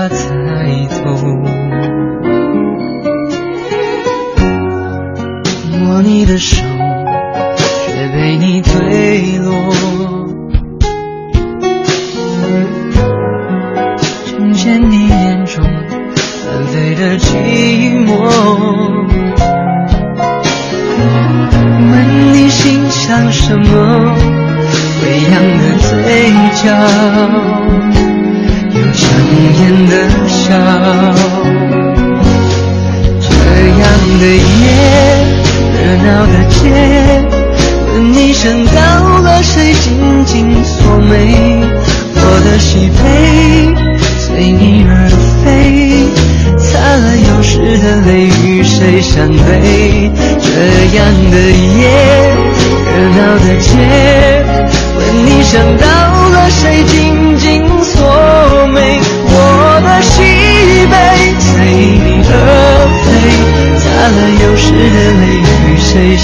God's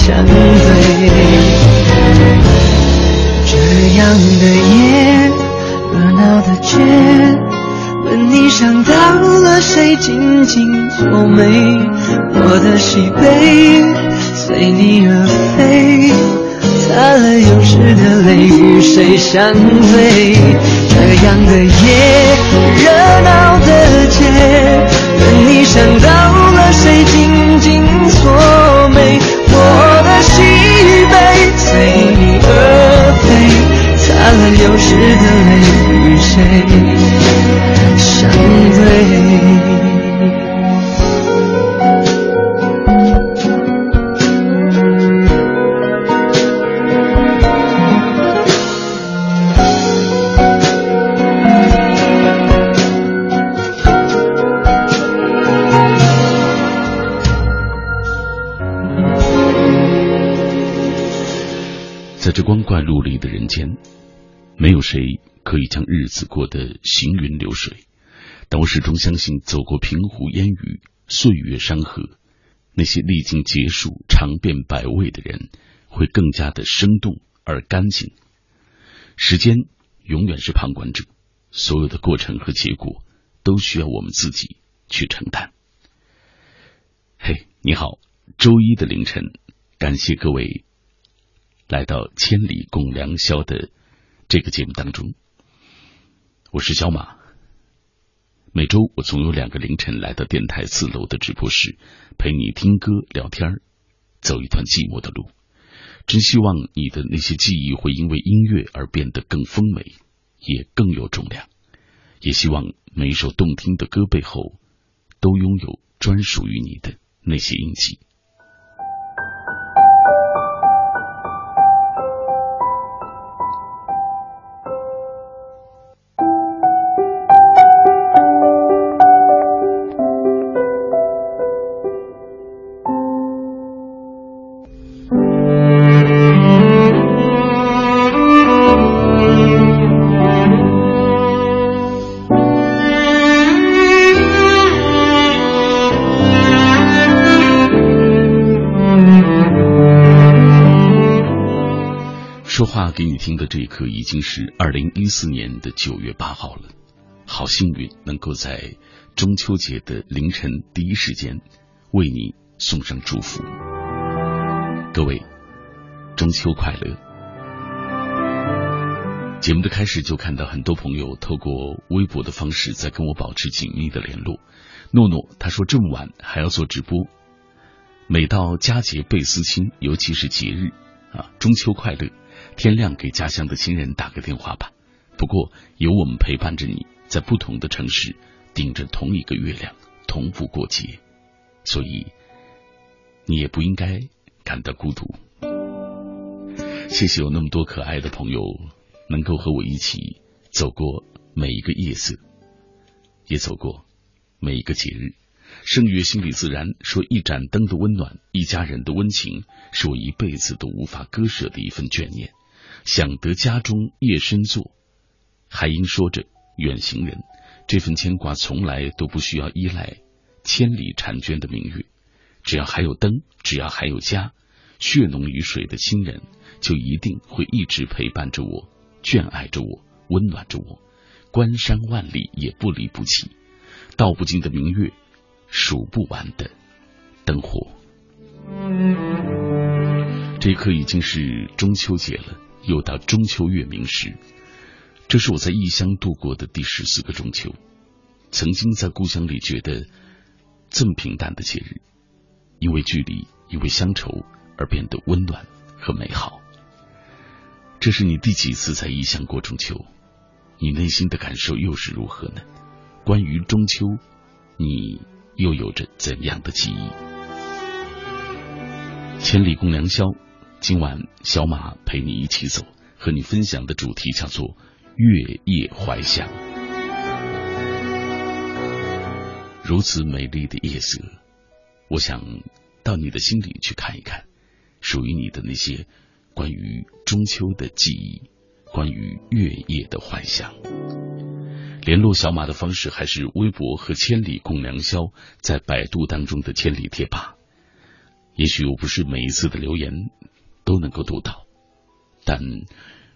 相对这样的夜，热闹的街，问你想到了谁？紧紧皱眉，我的喜悲随你而飞，擦了又湿的泪。与谁相对？这样的夜，热闹的街，问你想到了谁？紧。擦了又湿的泪，与谁相对？在这光怪陆离的人间，没有谁可以将日子过得行云流水。但我始终相信，走过平湖烟雨、岁月山河，那些历经劫数、尝遍百味的人，会更加的生动而干净。时间永远是旁观者，所有的过程和结果都需要我们自己去承担。嘿，你好，周一的凌晨，感谢各位。来到千里共良宵的这个节目当中，我是小马。每周我总有两个凌晨来到电台四楼的直播室，陪你听歌聊天走一段寂寞的路。真希望你的那些记忆会因为音乐而变得更丰美，也更有重量。也希望每一首动听的歌背后，都拥有专属于你的那些印记。给你听的这一刻已经是二零一四年的九月八号了，好幸运能够在中秋节的凌晨第一时间为你送上祝福。各位，中秋快乐！节目的开始就看到很多朋友透过微博的方式在跟我保持紧密的联络。诺诺他说这么晚还要做直播，每到佳节倍思亲，尤其是节日啊，中秋快乐。天亮，给家乡的亲人打个电话吧。不过有我们陪伴着你，在不同的城市，顶着同一个月亮，同步过节，所以你也不应该感到孤独。谢谢有那么多可爱的朋友，能够和我一起走过每一个夜色，也走过每一个节日。圣月心里自然说：“一盏灯的温暖，一家人的温情，是我一辈子都无法割舍的一份眷念。”想得家中夜深坐，还应说着远行人。这份牵挂从来都不需要依赖千里婵娟的明月，只要还有灯，只要还有家，血浓于水的亲人就一定会一直陪伴着我，眷爱着我，温暖着我。关山万里也不离不弃，道不尽的明月，数不完的灯火。这一刻已经是中秋节了。又到中秋月明时，这是我在异乡度过的第十四个中秋。曾经在故乡里觉得这么平淡的节日，因为距离，因为乡愁而变得温暖和美好。这是你第几次在异乡过中秋？你内心的感受又是如何呢？关于中秋，你又有着怎样的记忆？千里共良宵。今晚小马陪你一起走，和你分享的主题叫做“月夜怀乡”。如此美丽的夜色，我想到你的心里去看一看，属于你的那些关于中秋的记忆，关于月夜的幻想。联络小马的方式还是微博和“千里共良宵”在百度当中的“千里贴吧”。也许我不是每一次的留言。都能够读到，但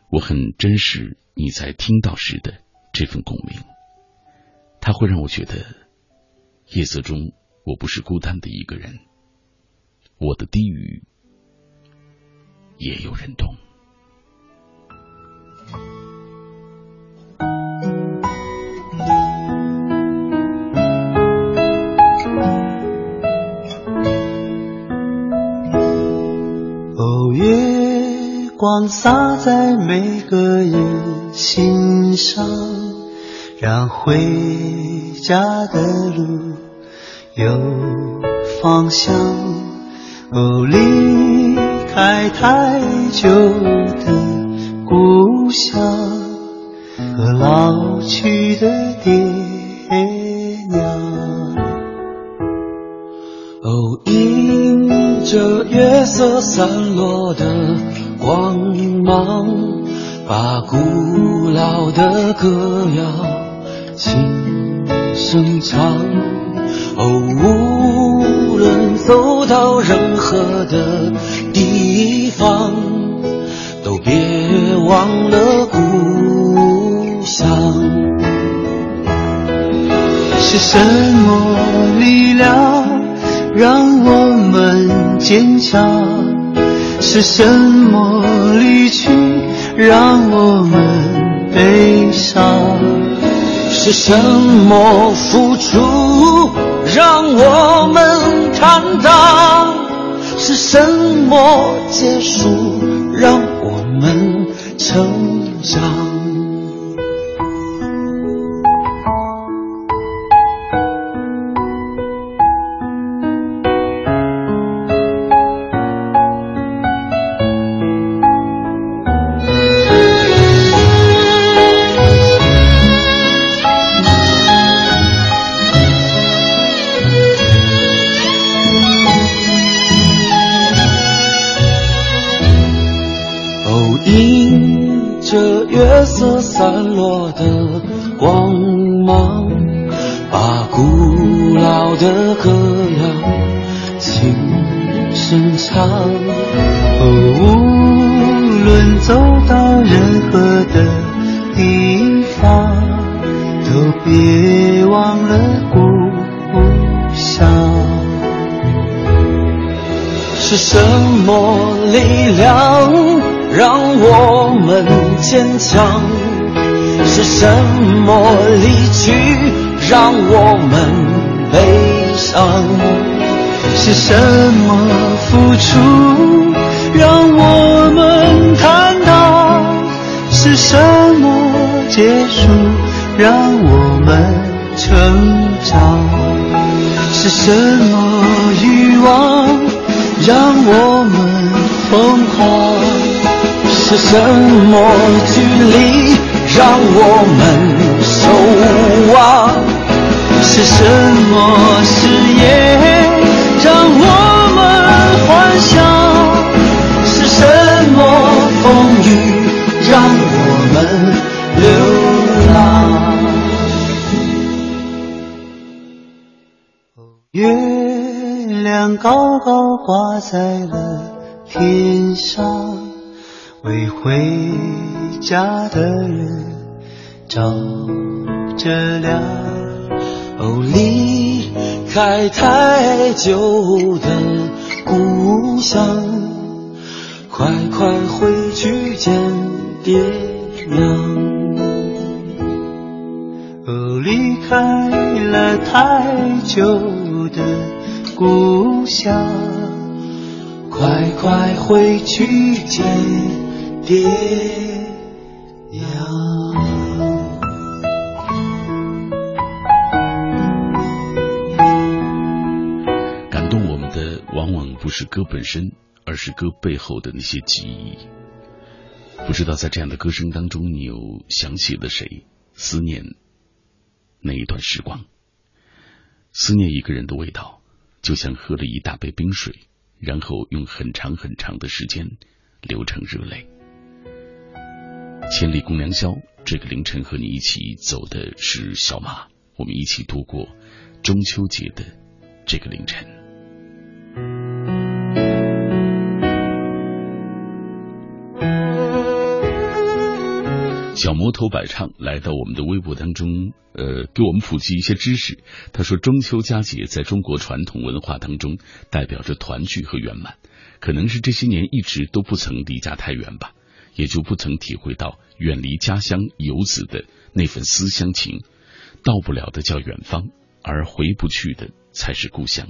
我很珍视你在听到时的这份共鸣，它会让我觉得夜色中我不是孤单的一个人，我的低语也有人懂。光洒在每个人心上，让回家的路有方向。哦，离开太久的故乡和老去的爹娘。哦，迎着月色散落的光芒，把古老的歌谣轻声唱。哦，无论走到任何的地方，都别忘了故乡。是什么力量让我们坚强？是什么离去让我们悲伤？是什么付出让我们坦荡？是什么结束让我们成长？亮。哦，离开太久的故乡，快快回去见爹娘。哦，离开了太久的故乡，快快回去见爹不是歌本身，而是歌背后的那些记忆。不知道在这样的歌声当中，你有想起了谁？思念那一段时光，思念一个人的味道，就像喝了一大杯冰水，然后用很长很长的时间流成热泪。千里共良宵，这个凌晨和你一起走的是小马，我们一起度过中秋节的这个凌晨。小魔头百唱来到我们的微博当中，呃，给我们普及一些知识。他说，中秋佳节在中国传统文化当中代表着团聚和圆满，可能是这些年一直都不曾离家太远吧，也就不曾体会到远离家乡游子的那份思乡情。到不了的叫远方，而回不去的才是故乡。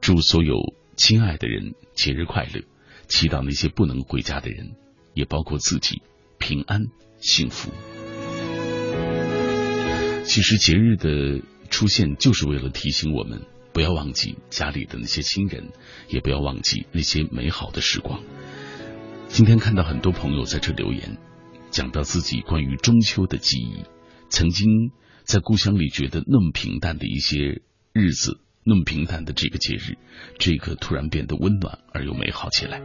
祝所有亲爱的人节日快乐，祈祷那些不能回家的人，也包括自己平安。幸福。其实节日的出现就是为了提醒我们，不要忘记家里的那些亲人，也不要忘记那些美好的时光。今天看到很多朋友在这留言，讲到自己关于中秋的记忆，曾经在故乡里觉得那么平淡的一些日子。那么平淡的这个节日，这一刻突然变得温暖而又美好起来。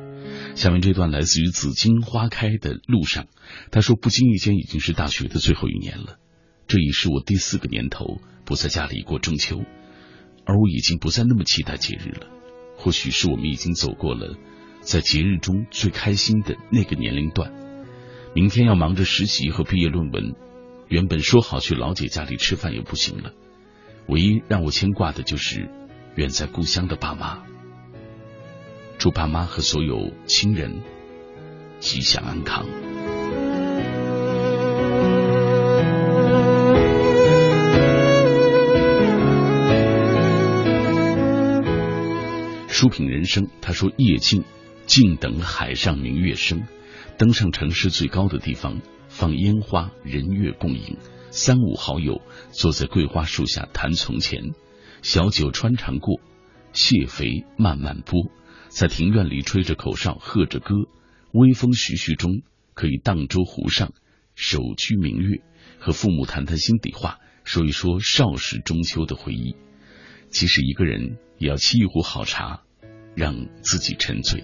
下面这段来自于《紫荆花开的路上》，他说：“不经意间已经是大学的最后一年了，这已是我第四个年头不在家里过中秋，而我已经不再那么期待节日了。或许是我们已经走过了在节日中最开心的那个年龄段。明天要忙着实习和毕业论文，原本说好去老姐家里吃饭也不行了。”唯一让我牵挂的就是远在故乡的爸妈。祝爸妈和所有亲人吉祥安康。书品人生，他说：“夜静，静等海上明月升。登上城市最高的地方，放烟花，人月共影。”三五好友坐在桂花树下谈从前，小酒穿肠过，蟹肥慢慢剥，在庭院里吹着口哨，和着歌，微风徐徐中，可以荡舟湖上，手掬明月，和父母谈谈心底话，说一说少时中秋的回忆。其实一个人也要沏一壶好茶，让自己沉醉。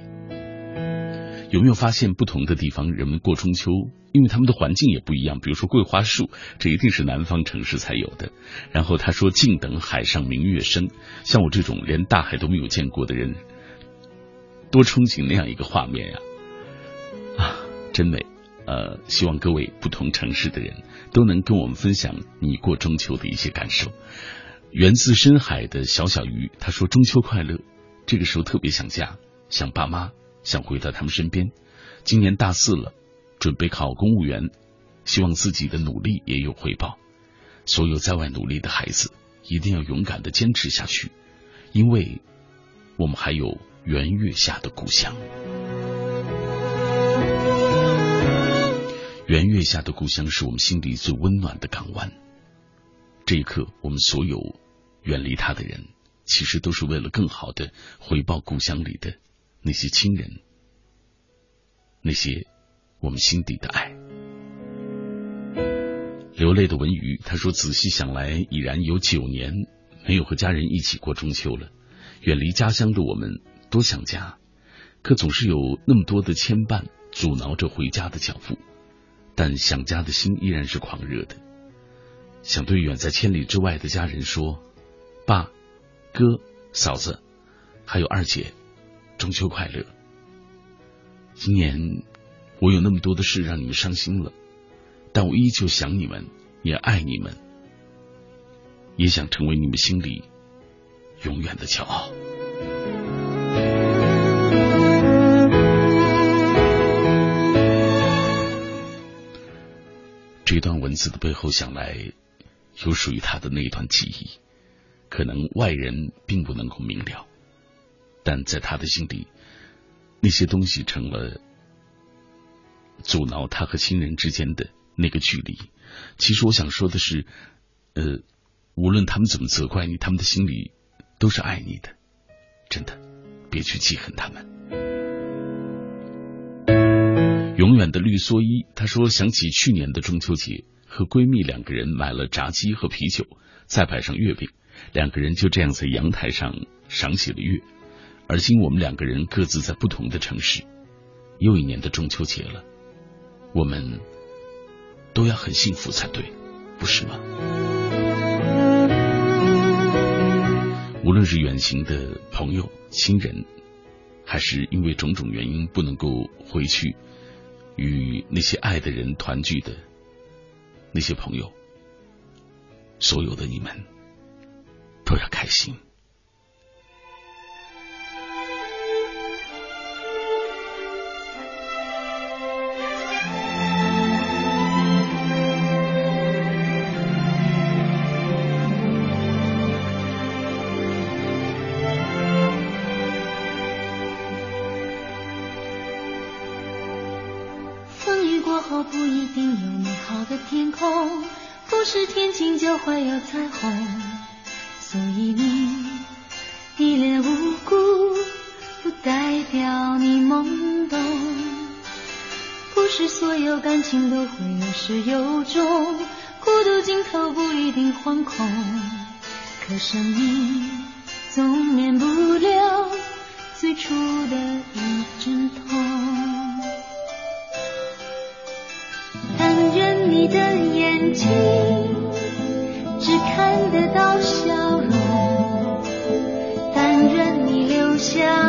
有没有发现不同的地方人们过中秋？因为他们的环境也不一样。比如说桂花树，这一定是南方城市才有的。然后他说：“静等海上明月升。”像我这种连大海都没有见过的人，多憧憬那样一个画面呀！啊，真美。呃，希望各位不同城市的人都能跟我们分享你过中秋的一些感受。源自深海的小小鱼，他说：“中秋快乐。”这个时候特别想家，想爸妈。想回到他们身边，今年大四了，准备考公务员，希望自己的努力也有回报。所有在外努力的孩子，一定要勇敢的坚持下去，因为我们还有圆月下的故乡。圆月下的故乡是我们心里最温暖的港湾。这一刻，我们所有远离他的人，其实都是为了更好的回报故乡里的。那些亲人，那些我们心底的爱。流泪的文鱼他说：“仔细想来，已然有九年没有和家人一起过中秋了。远离家乡的我们，多想家，可总是有那么多的牵绊阻挠着回家的脚步。但想家的心依然是狂热的，想对远在千里之外的家人说：爸、哥、嫂子，还有二姐。”中秋快乐！今年我有那么多的事让你们伤心了，但我依旧想你们，也爱你们，也想成为你们心里永远的骄傲。这段文字的背后，想来有属于他的那一段记忆，可能外人并不能够明了。但在他的心里，那些东西成了阻挠他和亲人之间的那个距离。其实我想说的是，呃，无论他们怎么责怪你，他们的心里都是爱你的。真的，别去记恨他们。永远的绿蓑衣，他说想起去年的中秋节，和闺蜜两个人买了炸鸡和啤酒，再摆上月饼，两个人就这样在阳台上赏起了月。而今我们两个人各自在不同的城市，又一年的中秋节了，我们都要很幸福才对，不是吗？无论是远行的朋友、亲人，还是因为种种原因不能够回去与那些爱的人团聚的那些朋友，所有的你们都要开心。的天空不是天晴就会有彩虹所以你一脸无辜不代表你懵懂不是所有感情都会有始有终孤独尽头不一定惶恐可生命总免不了最初的一阵痛你的眼睛只看得到笑容但愿你留下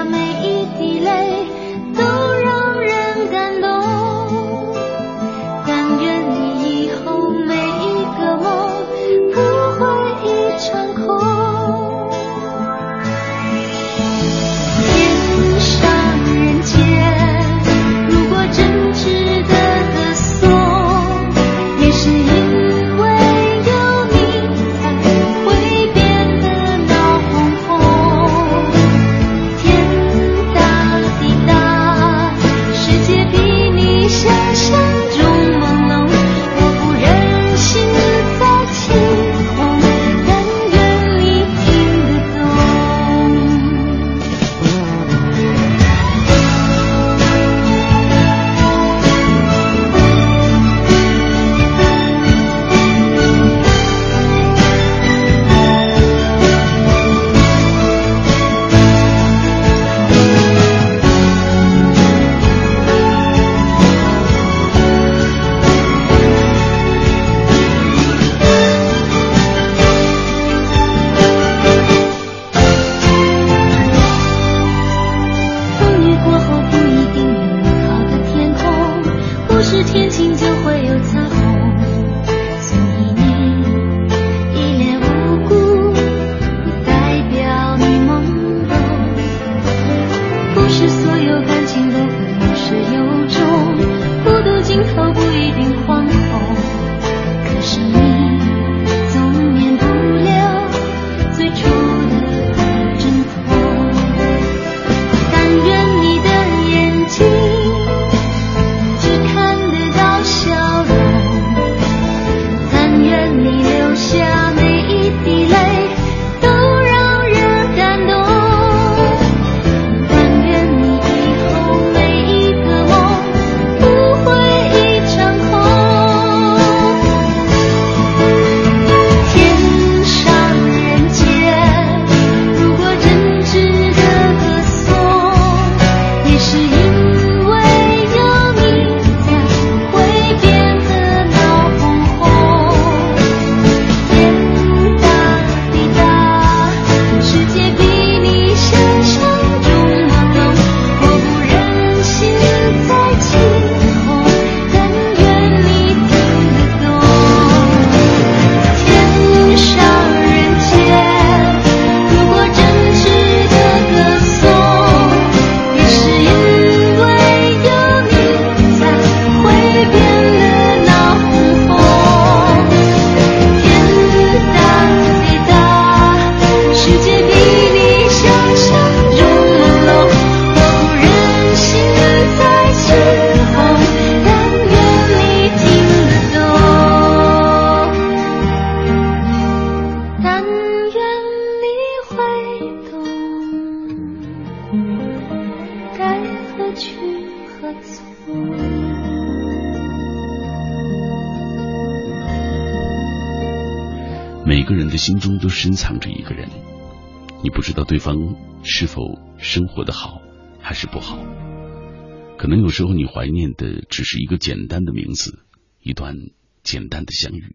可能有时候你怀念的只是一个简单的名字，一段简单的相遇，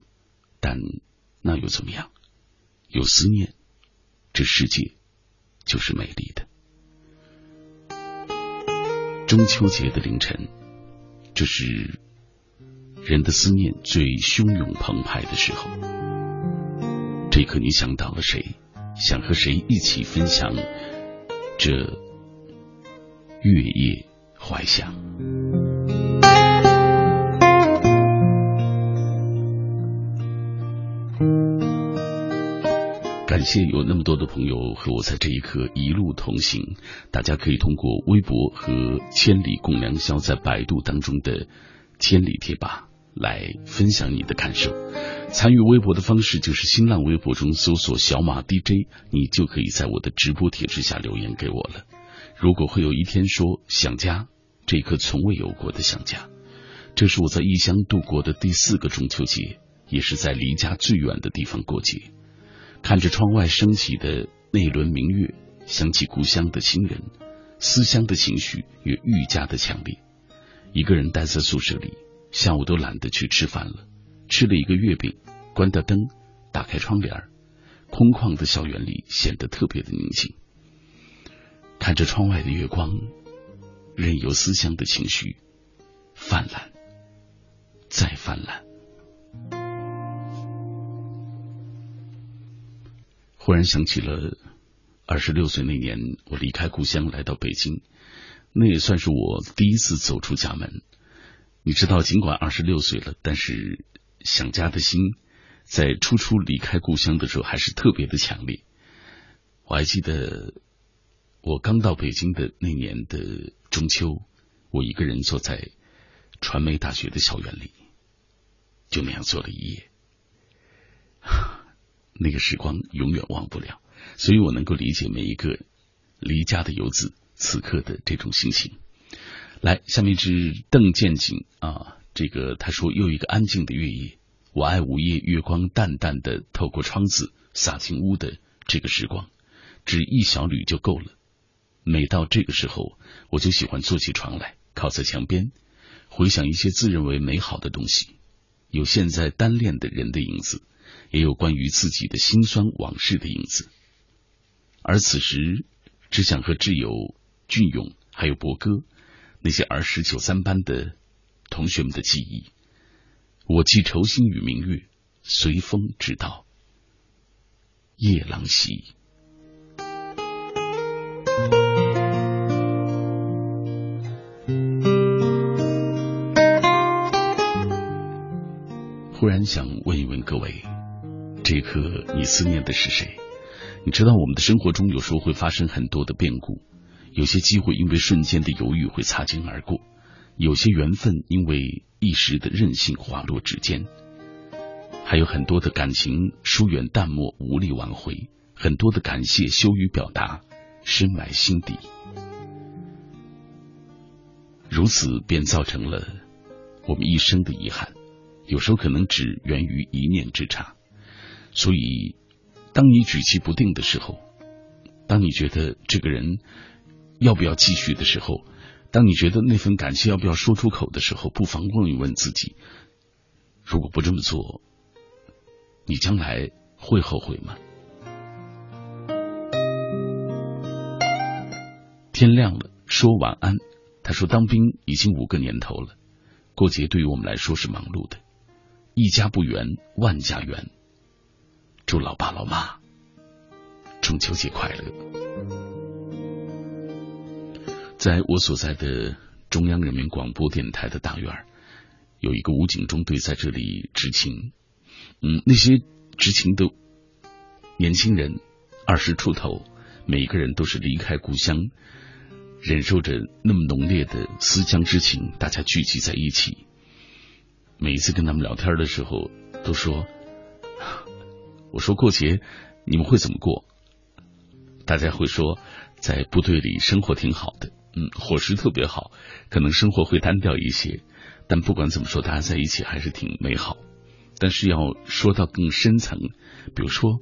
但那又怎么样？有思念，这世界就是美丽的。中秋节的凌晨，这是人的思念最汹涌澎湃的时候。这一刻，你想到了谁？想和谁一起分享这月夜怀想？感谢有那么多的朋友和我在这一刻一路同行。大家可以通过微博和“千里共良宵”在百度当中的“千里贴吧”来分享你的感受。参与微博的方式就是新浪微博中搜索“小马 DJ”，你就可以在我的直播帖之下留言给我了。如果会有一天说想家，这一刻从未有过的想家。这是我在异乡度过的第四个中秋节，也是在离家最远的地方过节。看着窗外升起的那轮明月，想起故乡的亲人，思乡的情绪也愈加的强烈。一个人待在宿舍里，下午都懒得去吃饭了，吃了一个月饼，关掉灯，打开窗帘，空旷的校园里显得特别的宁静。看着窗外的月光，任由思乡的情绪泛滥，再泛滥。忽然想起了二十六岁那年，我离开故乡来到北京，那也算是我第一次走出家门。你知道，尽管二十六岁了，但是想家的心在初初离开故乡的时候还是特别的强烈。我还记得我刚到北京的那年的中秋，我一个人坐在传媒大学的校园里，就那样坐了一夜。那个时光永远忘不了，所以我能够理解每一个离家的游子此刻的这种心情。来，下面是邓建景啊，这个他说又一个安静的月夜，我爱午夜月光淡淡的透过窗子洒进屋的这个时光，只一小缕就够了。每到这个时候，我就喜欢坐起床来，靠在墙边，回想一些自认为美好的东西，有现在单恋的人的影子。也有关于自己的辛酸往事的影子，而此时只想和挚友俊勇还有博哥那些儿时九三班的同学们的记忆，我寄愁心与明月，随风直到夜郎西。突然想问一问各位。这一刻，你思念的是谁？你知道我们的生活中有时候会发生很多的变故，有些机会因为瞬间的犹豫会擦肩而过，有些缘分因为一时的任性滑落指尖，还有很多的感情疏远淡漠无力挽回，很多的感谢羞于表达，深埋心底，如此便造成了我们一生的遗憾。有时候可能只源于一念之差。所以，当你举棋不定的时候，当你觉得这个人要不要继续的时候，当你觉得那份感谢要不要说出口的时候，不妨问一问自己：如果不这么做，你将来会后悔吗？天亮了，说晚安。他说：“当兵已经五个年头了，过节对于我们来说是忙碌的，一家不圆，万家圆。”祝老爸老妈中秋节快乐！在我所在的中央人民广播电台的大院，有一个武警中队在这里执勤。嗯，那些执勤的年轻人二十出头，每一个人都是离开故乡，忍受着那么浓烈的思乡之情，大家聚集在一起。每一次跟他们聊天的时候，都说。我说过节你们会怎么过？大家会说在部队里生活挺好的，嗯，伙食特别好，可能生活会单调一些，但不管怎么说，大家在一起还是挺美好。但是要说到更深层，比如说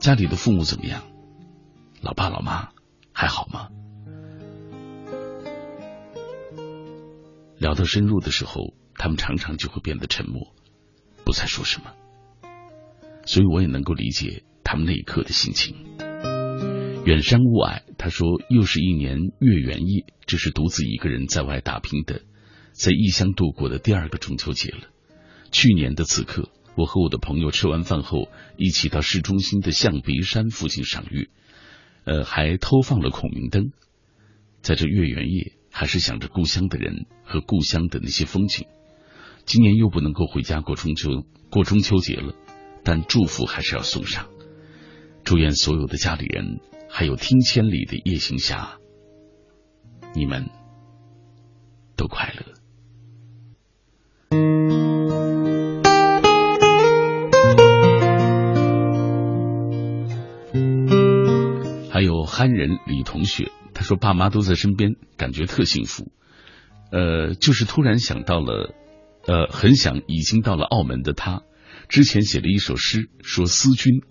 家里的父母怎么样，老爸老妈还好吗？聊到深入的时候，他们常常就会变得沉默，不再说什么。所以我也能够理解他们那一刻的心情。远山雾霭，他说又是一年月圆夜，这是独自一个人在外打拼的在异乡度过的第二个中秋节了。去年的此刻，我和我的朋友吃完饭后，一起到市中心的象鼻山附近赏月，呃，还偷放了孔明灯。在这月圆夜，还是想着故乡的人和故乡的那些风景。今年又不能够回家过中秋，过中秋节了，但祝福还是要送上。祝愿所有的家里人，还有听千里的夜行侠，你们都快乐。还有憨人李同学，他说爸妈都在身边，感觉特幸福。呃，就是突然想到了。呃，很想已经到了澳门的他，之前写了一首诗，说思君，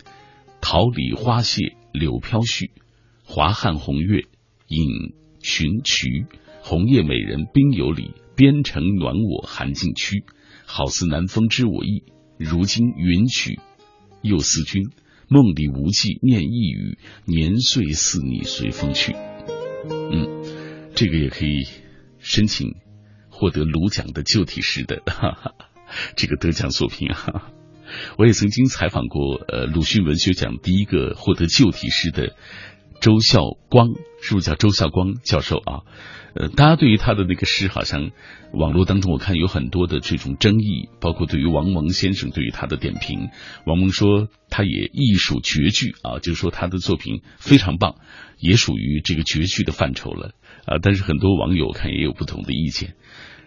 桃李花谢柳飘絮，华汉红月引寻渠，红叶美人冰有礼，边城暖我寒尽躯，好似南风知我意，如今云曲又思君，梦里无际念一语，年岁似你随风去。嗯，这个也可以申请。获得鲁奖的旧体诗的哈哈，这个得奖作品啊，我也曾经采访过呃鲁迅文学奖第一个获得旧体诗的周孝光，是不是叫周孝光教授啊？呃，大家对于他的那个诗，好像网络当中我看有很多的这种争议，包括对于王蒙先生对于他的点评。王蒙说他也艺术绝句啊，就是说他的作品非常棒，也属于这个绝句的范畴了啊。但是很多网友看也有不同的意见，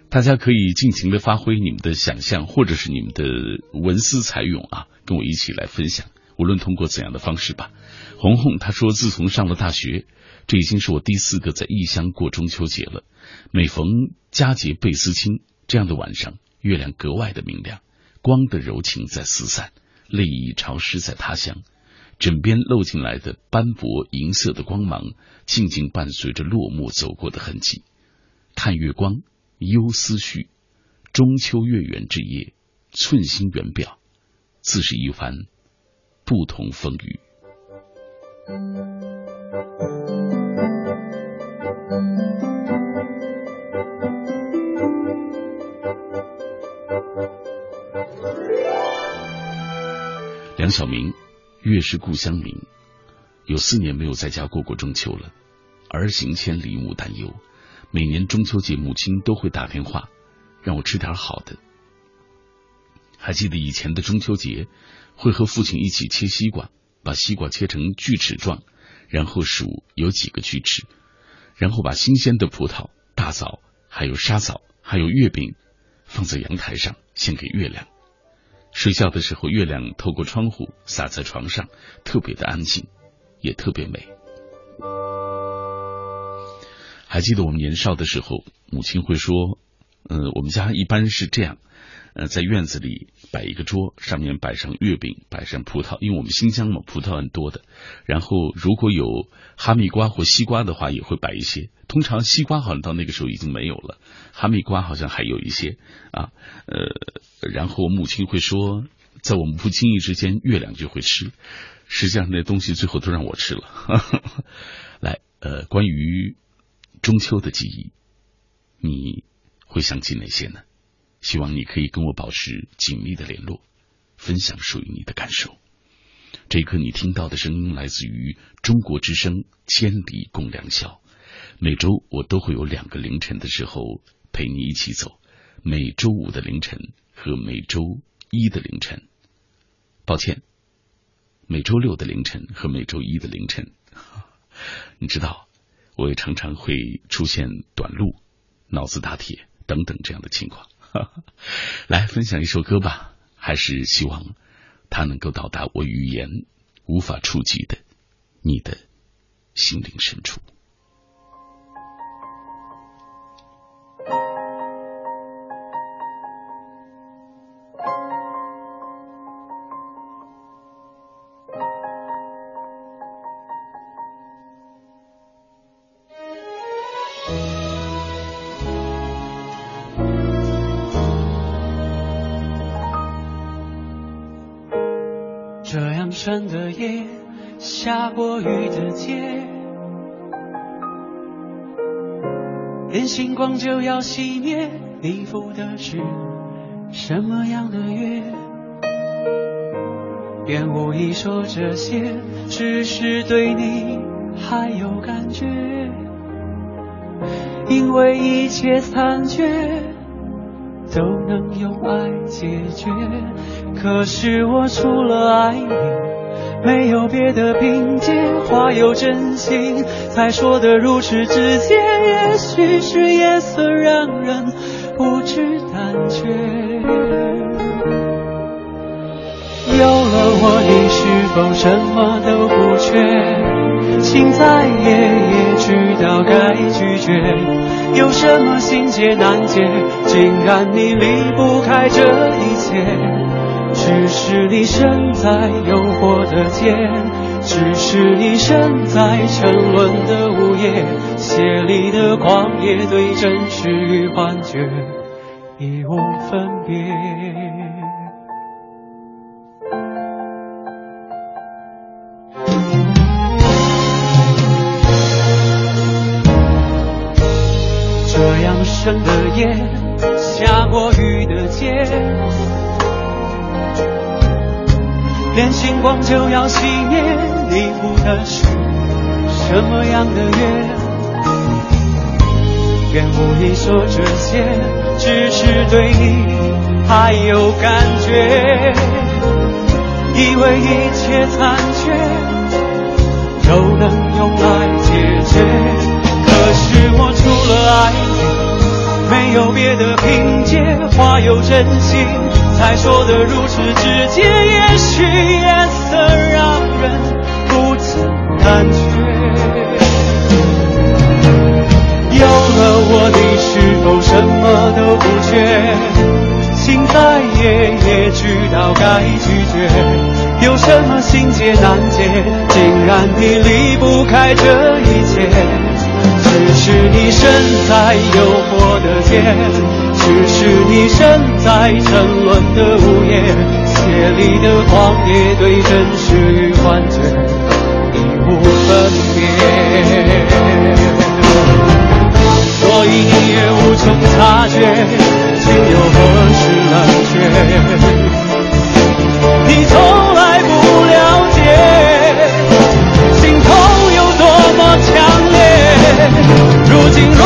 大家可以尽情的发挥你们的想象，或者是你们的文思才勇啊，跟我一起来分享，无论通过怎样的方式吧。红红她说，自从上了大学。这已经是我第四个在异乡过中秋节了。每逢佳节倍思亲，这样的晚上，月亮格外的明亮，光的柔情在四散，泪已潮湿在他乡。枕边漏进来的斑驳银色的光芒，静静伴随着落寞走过的痕迹。看月光，忧思绪。中秋月圆之夜，寸心圆表，自是一番不同风雨。梁晓明，月是故乡明。有四年没有在家过过中秋了，儿行千里母担忧。每年中秋节，母亲都会打电话让我吃点好的。还记得以前的中秋节，会和父亲一起切西瓜，把西瓜切成锯齿状，然后数有几个锯齿，然后把新鲜的葡萄、大枣、还有沙枣、还有月饼放在阳台上献给月亮。睡觉的时候，月亮透过窗户洒在床上，特别的安静，也特别美。还记得我们年少的时候，母亲会说：“嗯，我们家一般是这样。”呃，在院子里摆一个桌，上面摆上月饼，摆上葡萄，因为我们新疆嘛，葡萄很多的。然后如果有哈密瓜或西瓜的话，也会摆一些。通常西瓜好像到那个时候已经没有了，哈密瓜好像还有一些啊。呃，然后母亲会说，在我们不经意之间，月亮就会吃。实际上那东西最后都让我吃了。来，呃，关于中秋的记忆，你会想起哪些呢？希望你可以跟我保持紧密的联络，分享属于你的感受。这一刻你听到的声音来自于中国之声《千里共良宵》。每周我都会有两个凌晨的时候陪你一起走，每周五的凌晨和每周一的凌晨。抱歉，每周六的凌晨和每周一的凌晨。你知道，我也常常会出现短路、脑子打铁等等这样的情况。来分享一首歌吧，还是希望它能够到达我语言无法触及的你的心灵深处。星光就要熄灭，你赴的是什么样的约？便无意说这些，只是对你还有感觉，因为一切残缺都能用爱解决。可是我除了爱你，没有别的凭借，话有真心，才说得如此直接。也许是夜色让人不知胆怯。有了我，你是否什么都不缺？请再夜也知道该拒绝。有什么心结难解，竟然你离不开这一切？只是你身在诱惑的街，只是你身在沉沦的午夜，血里的狂野对真实与幻觉已无分别。这样深的夜，下过雨的街，连星光就要熄灭，你赴的是什么样的约？愿无意说这些，只是对你还有感觉，以为一切残缺都能用爱解决，可是我除了爱你。没有别的凭借，话有真心，才说得如此直接。也许颜色让人不曾感觉。有了我，你是否什么都不缺？请在夜也知道该拒绝。有什么心结难解，竟然你离不开这一切？只是你身在诱惑的街，只是你身在沉沦的午夜，血里的狂野对真实与幻觉已无分别，所以你也无从察觉，情又何时冷却？你从来不了解，心痛有多么强烈。如今若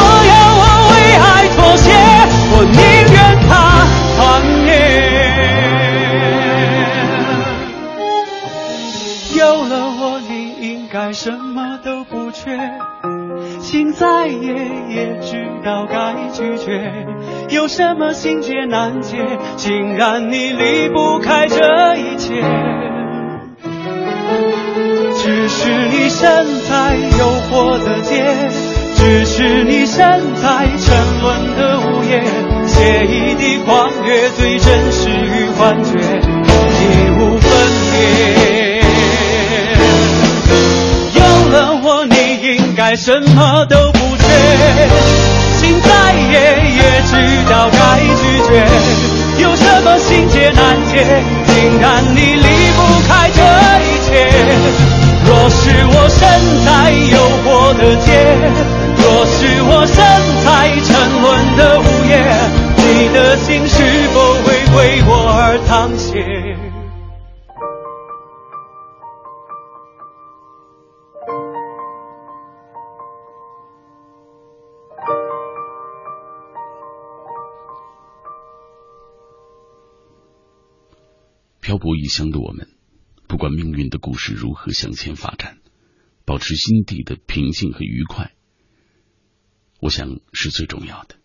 有什么心结难解，竟然你离不开这一切。只是你身在诱惑的街。只是你身在沉沦的午夜，写一滴狂越，最真实与幻觉已无分别。有了我，你应该什么都不缺。心再也，也知道该拒绝。有什么心结难解，竟然你离不开这一切？若是我身在诱惑的街。若是我身漂泊异乡的我们，不管命运的故事如何向前发展，保持心底的平静和愉快。我想是最重要的。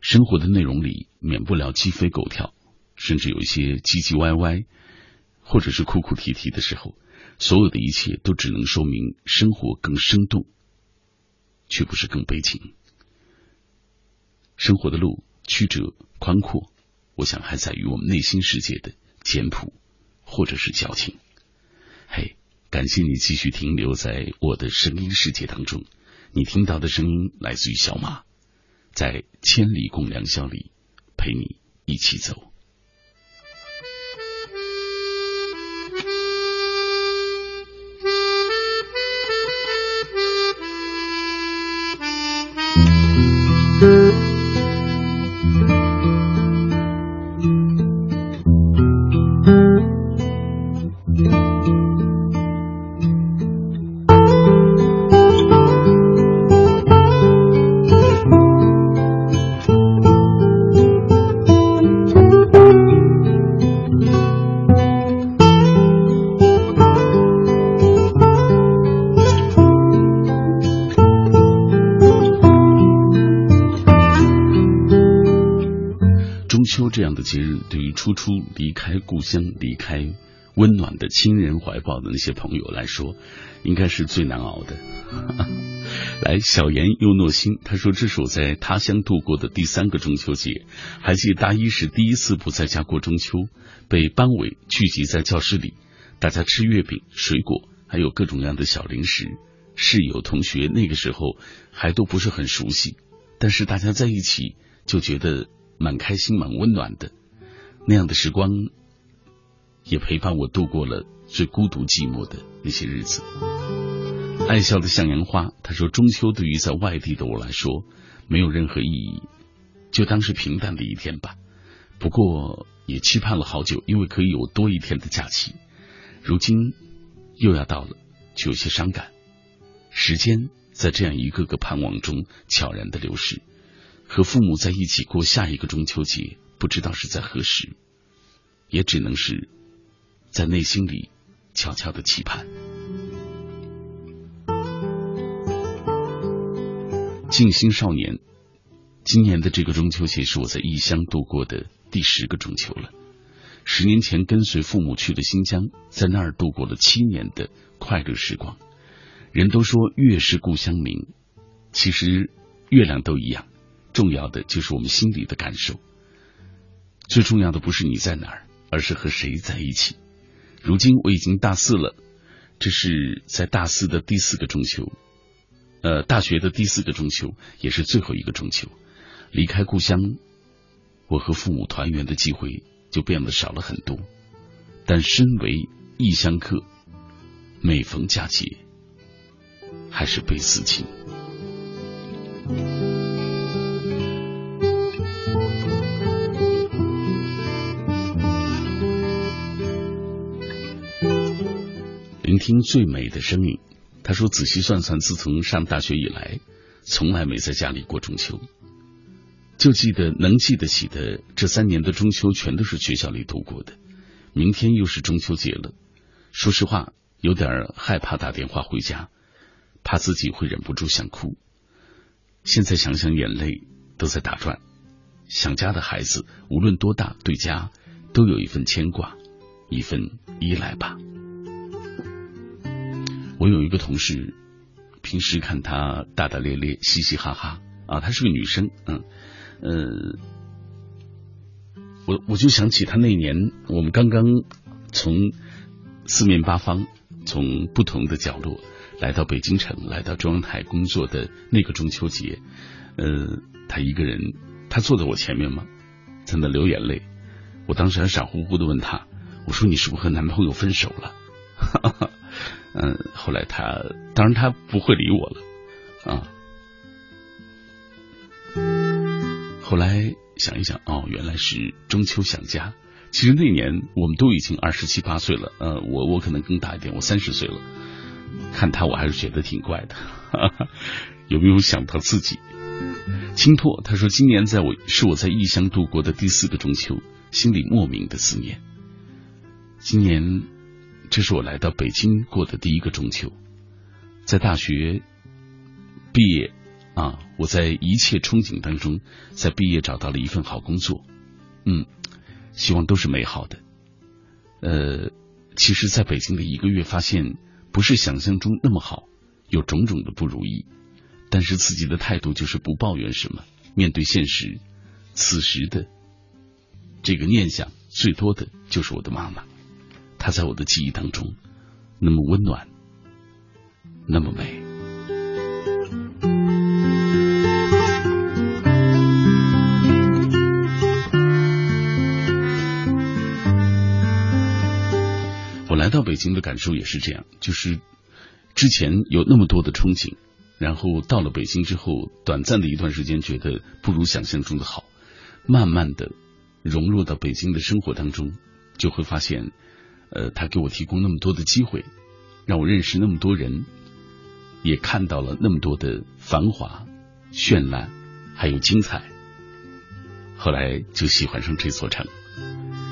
生活的内容里免不了鸡飞狗跳，甚至有一些唧唧歪歪，或者是哭哭啼啼的时候，所有的一切都只能说明生活更生动，却不是更悲情。生活的路曲折宽阔，我想还在于我们内心世界的简朴，或者是矫情。嘿，感谢你继续停留在我的声音世界当中。你听到的声音来自于小马，在千里共良宵里陪你一起走。节日，对于初初离开故乡、离开温暖的亲人怀抱的那些朋友来说，应该是最难熬的。来，小严又诺心，他说：“这是我在他乡度过的第三个中秋节。还记得大一时第一次不在家过中秋，被班委聚集在教室里，大家吃月饼、水果，还有各种各样的小零食。室友、同学那个时候还都不是很熟悉，但是大家在一起就觉得蛮开心、蛮温暖的。那样的时光，也陪伴我度过了最孤独、寂寞的那些日子。”爱笑的向阳花，他说：“中秋对于在外地的我来说，没有任何意义，就当是平淡的一天吧。不过也期盼了好久，因为可以有多一天的假期。如今又要到了，就有些伤感。时间在这样一个个盼望中悄然的流逝，和父母在一起过下一个中秋节，不知道是在何时，也只能是在内心里悄悄的期盼。”静心少年，今年的这个中秋节是我在异乡度过的第十个中秋了。十年前跟随父母去了新疆，在那儿度过了七年的快乐时光。人都说月是故乡明，其实月亮都一样，重要的就是我们心里的感受。最重要的不是你在哪儿，而是和谁在一起。如今我已经大四了，这是在大四的第四个中秋。呃，大学的第四个中秋，也是最后一个中秋，离开故乡，我和父母团圆的机会就变得少了很多。但身为异乡客，每逢佳节，还是倍思亲。聆听最美的声音。他说：“仔细算算，自从上大学以来，从来没在家里过中秋。就记得能记得起的这三年的中秋，全都是学校里度过的。明天又是中秋节了，说实话，有点害怕打电话回家，怕自己会忍不住想哭。现在想想，眼泪都在打转。想家的孩子，无论多大，对家都有一份牵挂，一份依赖吧。”我有一个同事，平时看她大大咧咧、嘻嘻哈哈啊，她是个女生，嗯呃，我我就想起她那年，我们刚刚从四面八方、从不同的角落来到北京城，来到中央台工作的那个中秋节，呃，她一个人，她坐在我前面嘛，在那流眼泪，我当时还傻乎乎的问她，我说你是不是和男朋友分手了？哈哈。嗯，后来他当然他不会理我了啊。后来想一想，哦，原来是中秋想家。其实那年我们都已经二十七八岁了，呃，我我可能更大一点，我三十岁了。看他我还是觉得挺怪的，哈 哈有没有想到自己？青拓他说，今年在我是我在异乡度过的第四个中秋，心里莫名的思念。今年。这是我来到北京过的第一个中秋，在大学毕业啊，我在一切憧憬当中，在毕业找到了一份好工作，嗯，希望都是美好的。呃，其实在北京的一个月，发现不是想象中那么好，有种种的不如意，但是自己的态度就是不抱怨什么，面对现实，此时的这个念想最多的就是我的妈妈。他在我的记忆当中，那么温暖，那么美。我来到北京的感受也是这样，就是之前有那么多的憧憬，然后到了北京之后，短暂的一段时间觉得不如想象中的好，慢慢的融入到北京的生活当中，就会发现。呃，他给我提供那么多的机会，让我认识那么多人，也看到了那么多的繁华、绚烂，还有精彩。后来就喜欢上这座城，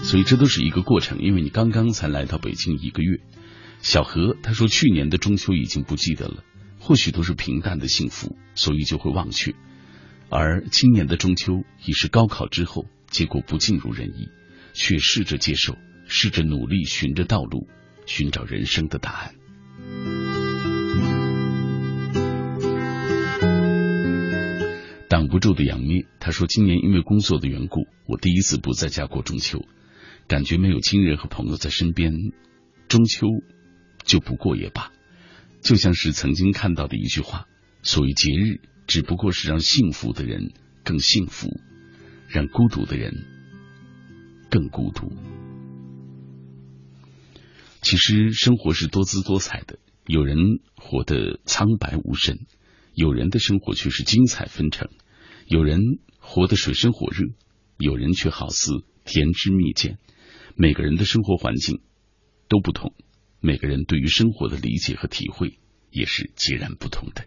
所以这都是一个过程。因为你刚刚才来到北京一个月。小何他说，去年的中秋已经不记得了，或许都是平淡的幸福，所以就会忘却。而今年的中秋已是高考之后结果不尽如人意，却试着接受，试着努力，寻着道路，寻找人生的答案。挡不住的杨咩，他说：“今年因为工作的缘故，我第一次不在家过中秋，感觉没有亲人和朋友在身边，中秋就不过也罢。就像是曾经看到的一句话：所谓节日，只不过是让幸福的人更幸福，让孤独的人更孤独。其实生活是多姿多彩的，有人活得苍白无神，有人的生活却是精彩纷呈。”有人活得水深火热，有人却好似甜汁蜜饯。每个人的生活环境都不同，每个人对于生活的理解和体会也是截然不同的。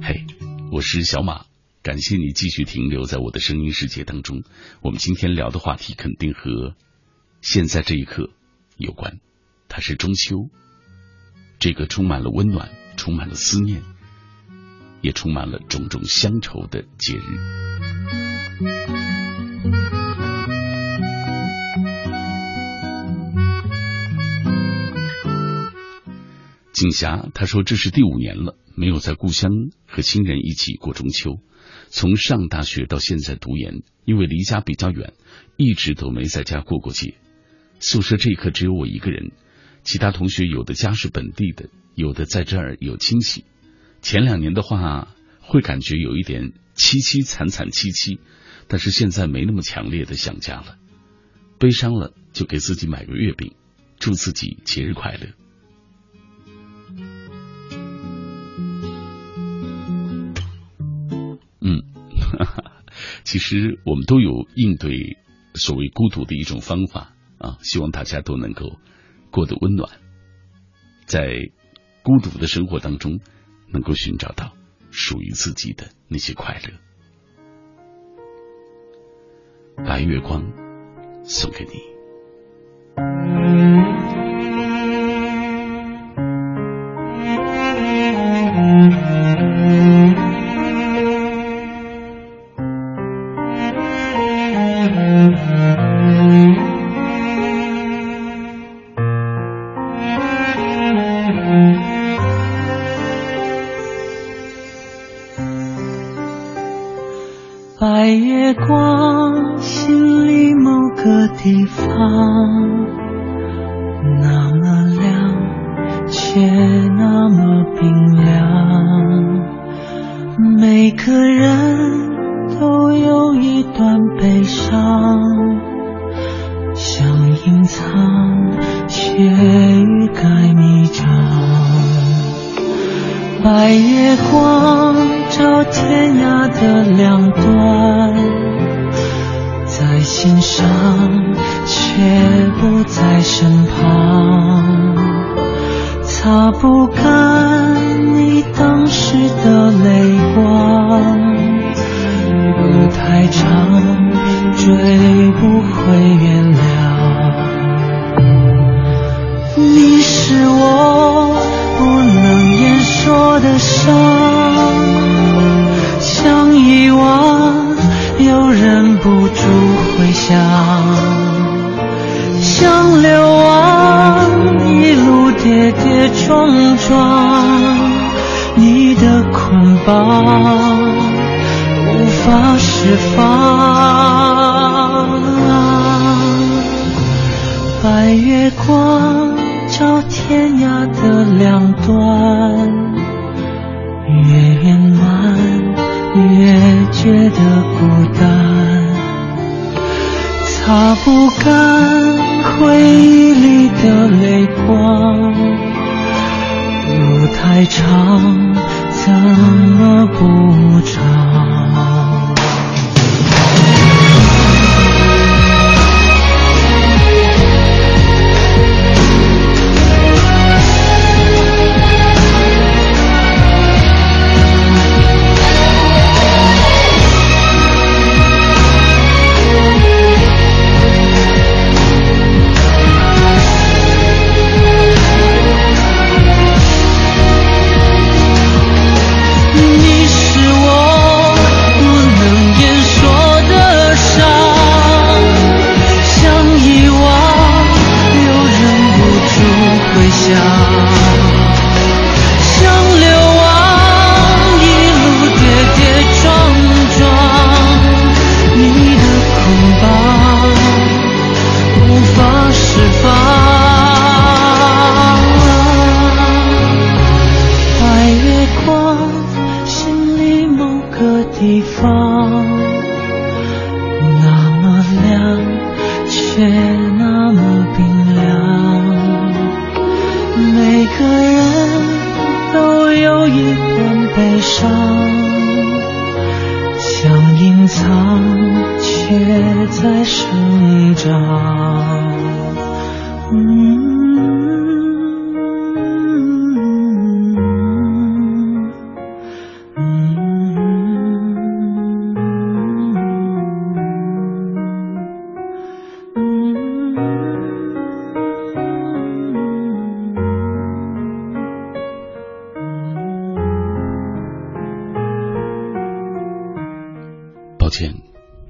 嘿，我是小马，感谢你继续停留在我的声音世界当中。我们今天聊的话题肯定和现在这一刻有关，它是中秋，这个充满了温暖、充满了思念。也充满了种种乡愁的节日。景霞她说：“这是第五年了，没有在故乡和亲人一起过中秋。从上大学到现在读研，因为离家比较远，一直都没在家过过节。宿舍这一刻只有我一个人，其他同学有的家是本地的，有的在这儿有亲戚。”前两年的话，会感觉有一点凄凄惨惨戚戚，但是现在没那么强烈的想家了。悲伤了就给自己买个月饼，祝自己节日快乐。嗯，其实我们都有应对所谓孤独的一种方法啊，希望大家都能够过得温暖，在孤独的生活当中。能够寻找到属于自己的那些快乐。白月光送给你。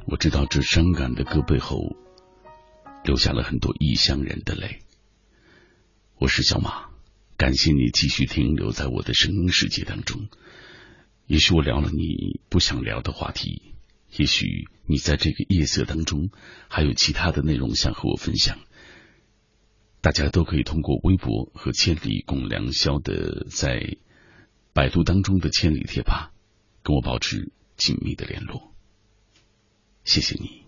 我知道这伤感的歌背后留下了很多异乡人的泪。我是小马，感谢你继续停留在我的声音世界当中。也许我聊了你不想聊的话题，也许你在这个夜色当中还有其他的内容想和我分享。大家都可以通过微博和千里共良宵的在百度当中的千里贴吧跟我保持紧密的联络。谢谢你。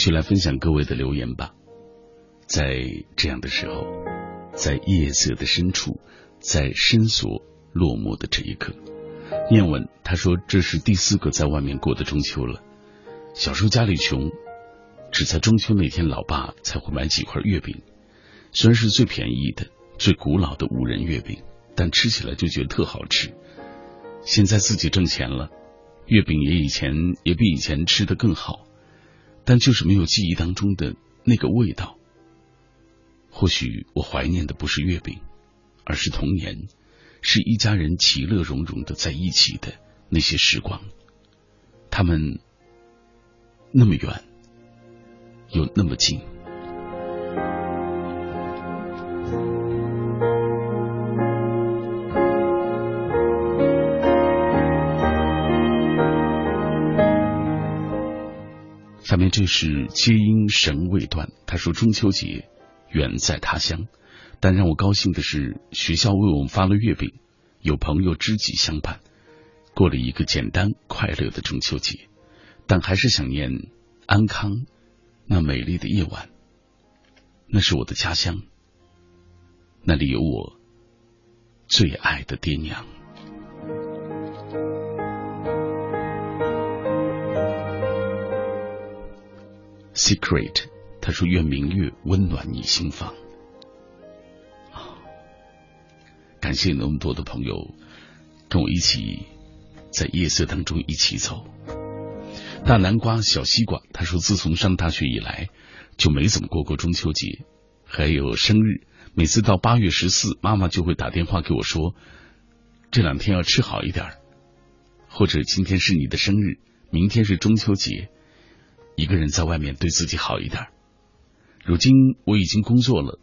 续来分享各位的留言吧。在这样的时候，在夜色的深处，在深锁落寞的这一刻，念文他说这是第四个在外面过的中秋了。小时候家里穷，只在中秋那天，老爸才会买几块月饼，虽然是最便宜的、最古老的五仁月饼，但吃起来就觉得特好吃。现在自己挣钱了，月饼也以前也比以前吃的更好。但就是没有记忆当中的那个味道。或许我怀念的不是月饼，而是童年，是一家人其乐融融的在一起的那些时光。他们那么远，又那么近。面这是皆因神未断。他说中秋节远在他乡，但让我高兴的是学校为我们发了月饼，有朋友知己相伴，过了一个简单快乐的中秋节。但还是想念安康那美丽的夜晚，那是我的家乡，那里有我最爱的爹娘。Secret，他说：“愿明月温暖你心房。”感谢那么多的朋友跟我一起在夜色当中一起走。大南瓜、小西瓜，他说：“自从上大学以来，就没怎么过过中秋节，还有生日。每次到八月十四，妈妈就会打电话给我说，这两天要吃好一点，或者今天是你的生日，明天是中秋节。”一个人在外面对自己好一点。如今我已经工作了，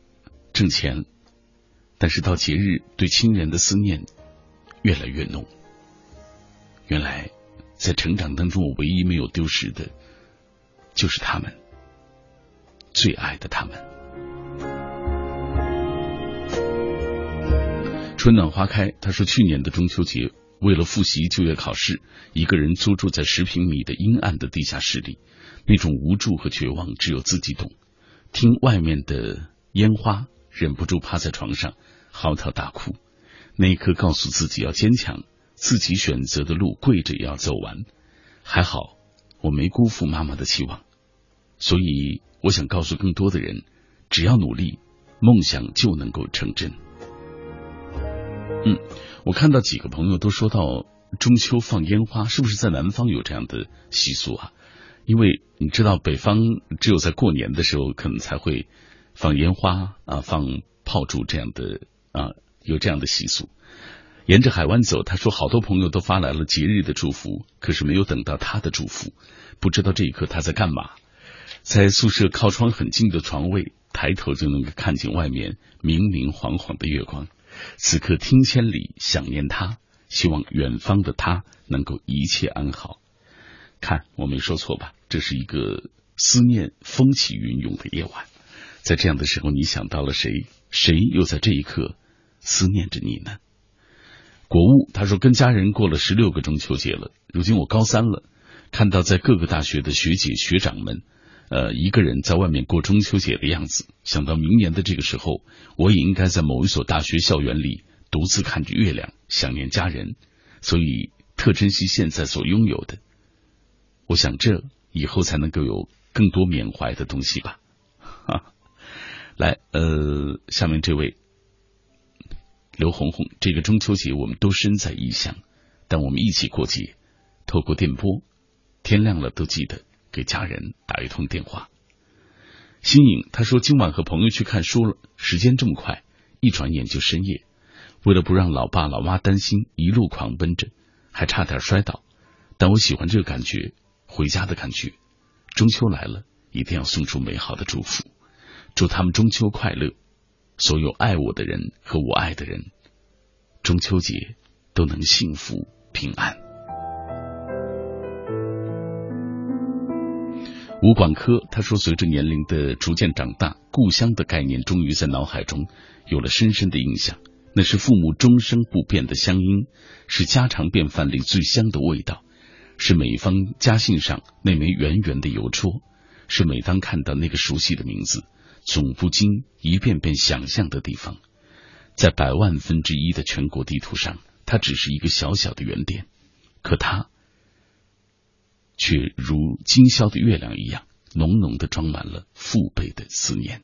挣钱，但是到节日对亲人的思念越来越浓。原来在成长当中，我唯一没有丢失的，就是他们，最爱的他们。春暖花开，他说去年的中秋节，为了复习就业考试，一个人租住在十平米的阴暗的地下室里。那种无助和绝望，只有自己懂。听外面的烟花，忍不住趴在床上嚎啕大哭。那一刻，告诉自己要坚强，自己选择的路，跪着也要走完。还好，我没辜负妈妈的期望，所以我想告诉更多的人，只要努力，梦想就能够成真。嗯，我看到几个朋友都说到中秋放烟花，是不是在南方有这样的习俗啊？因为你知道，北方只有在过年的时候可能才会放烟花啊，放炮竹这样的啊，有这样的习俗。沿着海湾走，他说好多朋友都发来了节日的祝福，可是没有等到他的祝福，不知道这一刻他在干嘛。在宿舍靠窗很近的床位，抬头就能够看见外面明明晃晃的月光。此刻听千里，想念他，希望远方的他能够一切安好。看，我没说错吧？这是一个思念风起云涌的夜晚，在这样的时候，你想到了谁？谁又在这一刻思念着你呢？国务他说，跟家人过了十六个中秋节了。如今我高三了，看到在各个大学的学姐学长们。呃，一个人在外面过中秋节的样子，想到明年的这个时候，我也应该在某一所大学校园里独自看着月亮，想念家人，所以特珍惜现在所拥有的。我想这以后才能够有更多缅怀的东西吧。哈，来，呃，下面这位刘红红，这个中秋节我们都身在异乡，但我们一起过节，透过电波，天亮了都记得。给家人打一通电话。新颖他说今晚和朋友去看书了，时间这么快，一转眼就深夜。为了不让老爸老妈担心，一路狂奔着，还差点摔倒。但我喜欢这个感觉，回家的感觉。中秋来了，一定要送出美好的祝福，祝他们中秋快乐。所有爱我的人和我爱的人，中秋节都能幸福平安。吴广科他说：“随着年龄的逐渐长大，故乡的概念终于在脑海中有了深深的印象。那是父母终生不变的乡音，是家常便饭里最香的味道，是每一封家信上那枚圆圆的邮戳，是每当看到那个熟悉的名字，总不禁一遍遍想象的地方。在百万分之一的全国地图上，它只是一个小小的圆点，可它……”却如今宵的月亮一样，浓浓的装满了父辈的思念。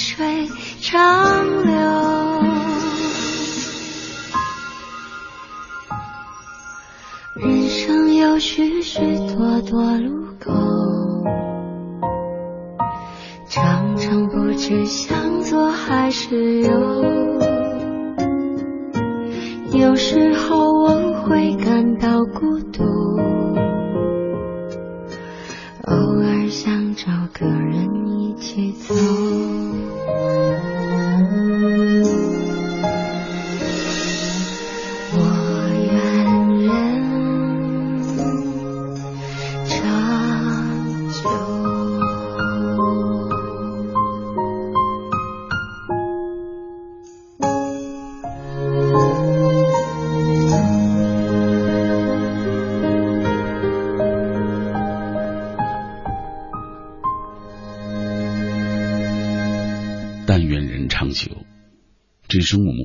水长流。人生有许许多多路口。常常不知向左还是右，有时候我会感到孤独，偶尔想找个人一起走。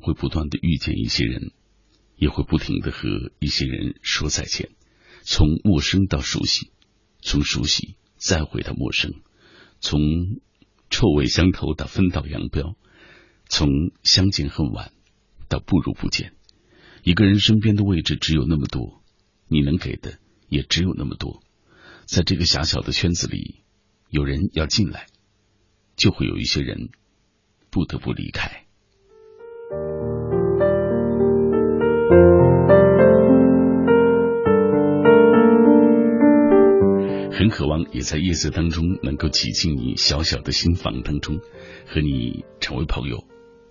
会不断的遇见一些人，也会不停的和一些人说再见，从陌生到熟悉，从熟悉再回到陌生，从臭味相投到分道扬镳，从相见恨晚到不如不见。一个人身边的位置只有那么多，你能给的也只有那么多。在这个狭小的圈子里，有人要进来，就会有一些人不得不离开。很渴望也在夜色当中能够挤进你小小的心房当中，和你成为朋友，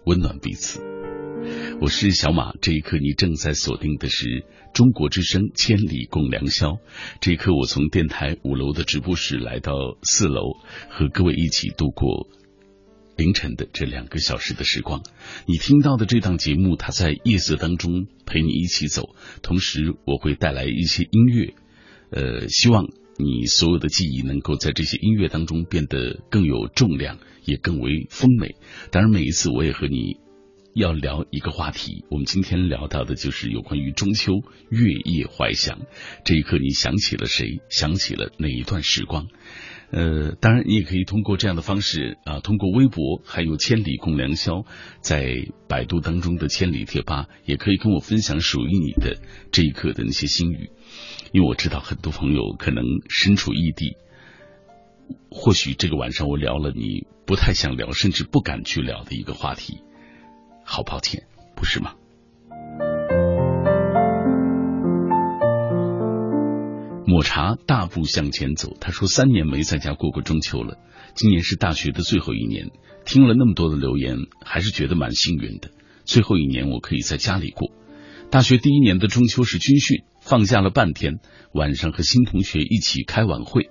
温暖彼此。我是小马，这一刻你正在锁定的是中国之声《千里共良宵》。这一刻，我从电台五楼的直播室来到四楼，和各位一起度过凌晨的这两个小时的时光。你听到的这档节目，它在夜色当中陪你一起走，同时我会带来一些音乐，呃，希望你所有的记忆能够在这些音乐当中变得更有重量，也更为丰美。当然，每一次我也和你。要聊一个话题，我们今天聊到的就是有关于中秋月夜怀想。这一刻，你想起了谁？想起了哪一段时光？呃，当然，你也可以通过这样的方式啊，通过微博，还有“千里共良宵”在百度当中的“千里贴吧”，也可以跟我分享属于你的这一刻的那些心语。因为我知道很多朋友可能身处异地，或许这个晚上我聊了你不太想聊，甚至不敢去聊的一个话题。好抱歉，不是吗？抹茶大步向前走。他说：“三年没在家过过中秋了，今年是大学的最后一年。听了那么多的留言，还是觉得蛮幸运的。最后一年我可以在家里过。大学第一年的中秋是军训，放假了半天，晚上和新同学一起开晚会。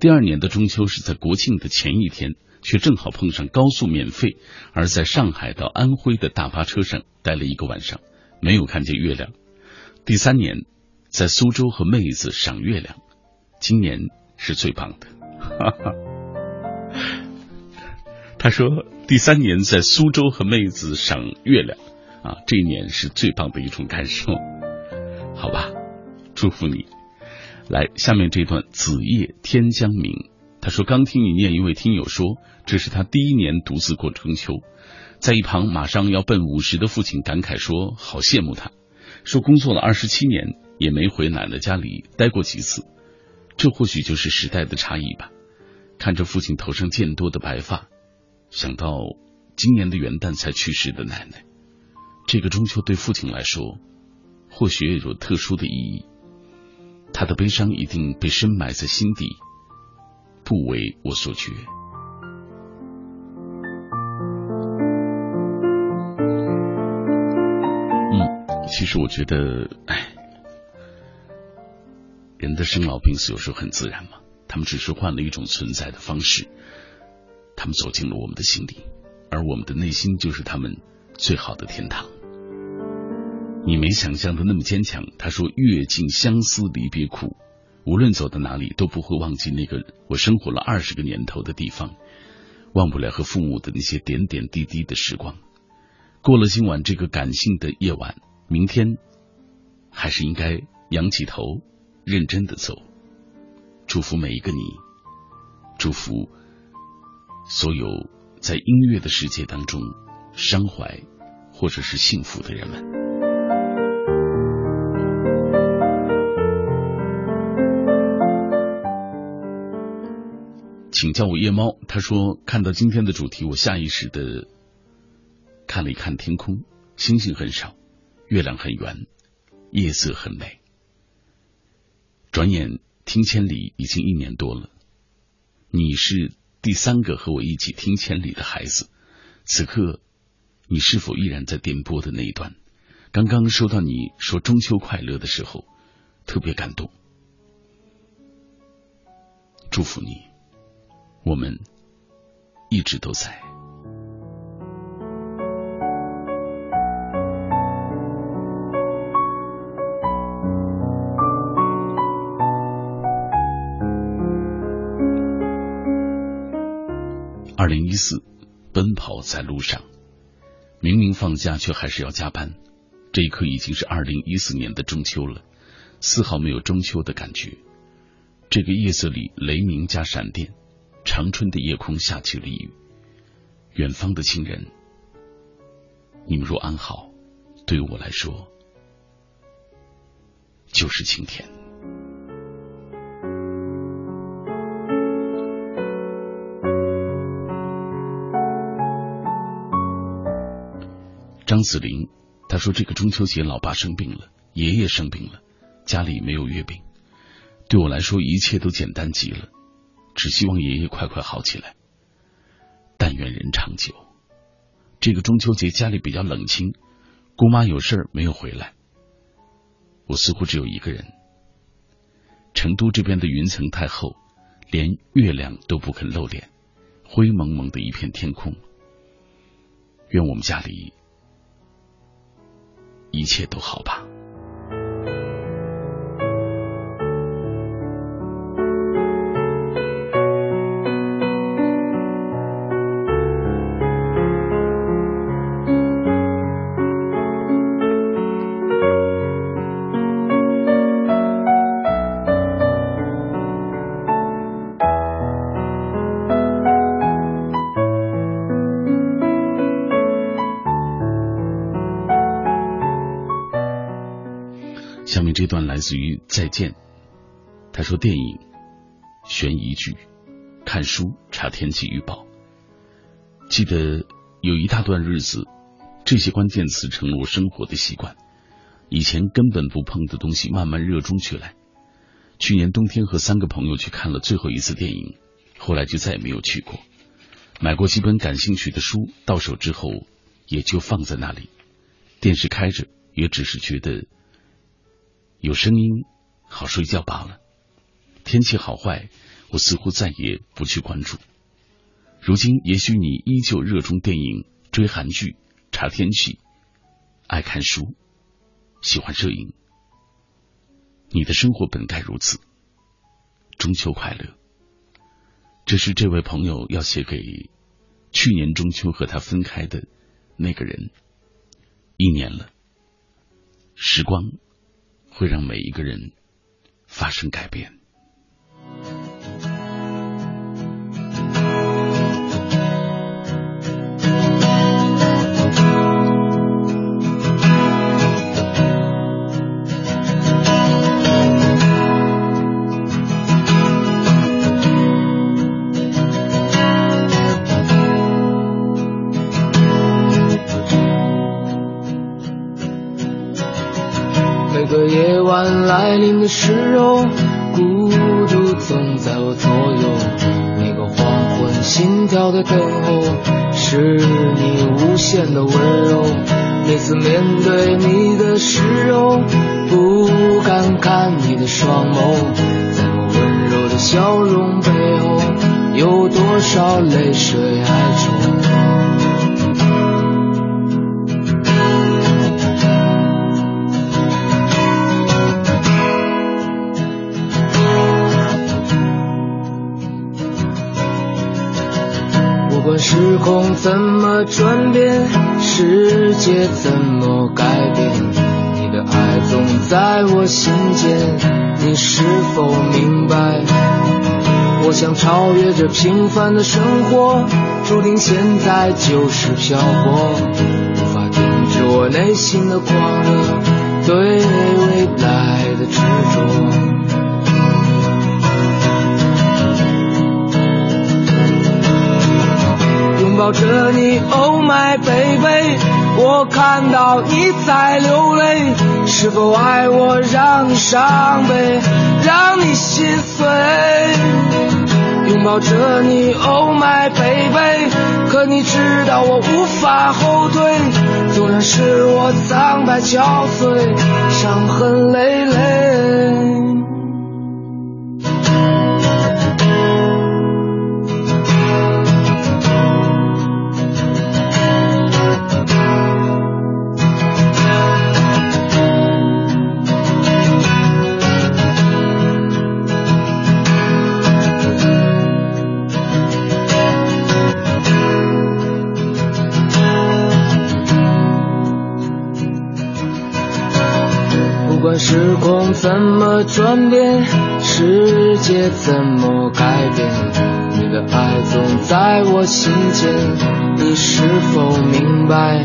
第二年的中秋是在国庆的前一天。”却正好碰上高速免费，而在上海到安徽的大巴车上待了一个晚上，没有看见月亮。第三年在苏州和妹子赏月亮，今年是最棒的。哈哈。他说第三年在苏州和妹子赏月亮，啊，这一年是最棒的一种感受。好吧，祝福你。来，下面这段子夜天将明。他说刚听你念一位听友说，这是他第一年独自过中秋，在一旁马上要奔五十的父亲感慨说：“好羡慕他。”说工作了二十七年，也没回奶奶家里待过几次。这或许就是时代的差异吧。看着父亲头上渐多的白发，想到今年的元旦才去世的奶奶，这个中秋对父亲来说，或许也有特殊的意义。他的悲伤一定被深埋在心底，不为我所觉。嗯，其实我觉得，哎，人的生老病死有时候很自然嘛，他们只是换了一种存在的方式，他们走进了我们的心里，而我们的内心就是他们最好的天堂。你没想象的那么坚强。他说：“阅尽相思离别苦，无论走到哪里都不会忘记那个我生活了二十个年头的地方，忘不了和父母的那些点点滴滴的时光。过了今晚这个感性的夜晚，明天还是应该仰起头，认真的走。祝福每一个你，祝福所有在音乐的世界当中伤怀或者是幸福的人们。”请叫我夜猫。他说，看到今天的主题，我下意识的看了一看天空，星星很少，月亮很圆，夜色很美。转眼听千里已经一年多了，你是第三个和我一起听千里的孩子。此刻，你是否依然在电波的那一端？刚刚收到你说中秋快乐的时候，特别感动。祝福你。我们一直都在。二零一四，奔跑在路上，明明放假却还是要加班。这一刻已经是二零一四年的中秋了，丝毫没有中秋的感觉。这个夜色里，雷鸣加闪电。长春的夜空下起了雨，远方的亲人，你们若安好，对我来说就是晴天。张子林他说：“这个中秋节，老爸生病了，爷爷生病了，家里没有月饼，对我来说，一切都简单极了。”只希望爷爷快快好起来，但愿人长久。这个中秋节家里比较冷清，姑妈有事没有回来，我似乎只有一个人。成都这边的云层太厚，连月亮都不肯露脸，灰蒙蒙的一片天空。愿我们家里一切都好吧。段来自于《再见》，他说：“电影、悬疑剧、看书、查天气预报。记得有一大段日子，这些关键词成了我生活的习惯。以前根本不碰的东西，慢慢热衷起来。去年冬天和三个朋友去看了最后一次电影，后来就再也没有去过。买过几本感兴趣的书，到手之后也就放在那里。电视开着，也只是觉得。”有声音，好睡觉罢了。天气好坏，我似乎再也不去关注。如今，也许你依旧热衷电影、追韩剧、查天气，爱看书，喜欢摄影。你的生活本该如此。中秋快乐！这是这位朋友要写给去年中秋和他分开的那个人，一年了。时光会让每一个人发生改变。面对你的时候，不敢看你的双眸。在我温柔的笑容背后，有多少泪水哀愁？时空怎么转变，世界怎么改变？你的爱总在我心间，你是否明白？我想超越这平凡的生活，注定现在就是漂泊，无法停止我内心的狂热，对未来的执着。拥抱着你，Oh my baby，我看到你在流泪，是否爱我让你伤悲，让你心碎？拥抱着你，Oh my baby，可你知道我无法后退，纵然是我苍白憔悴，伤痕累累。时空怎么转变，世界怎么改变？你的爱总在我心间，你是否明白？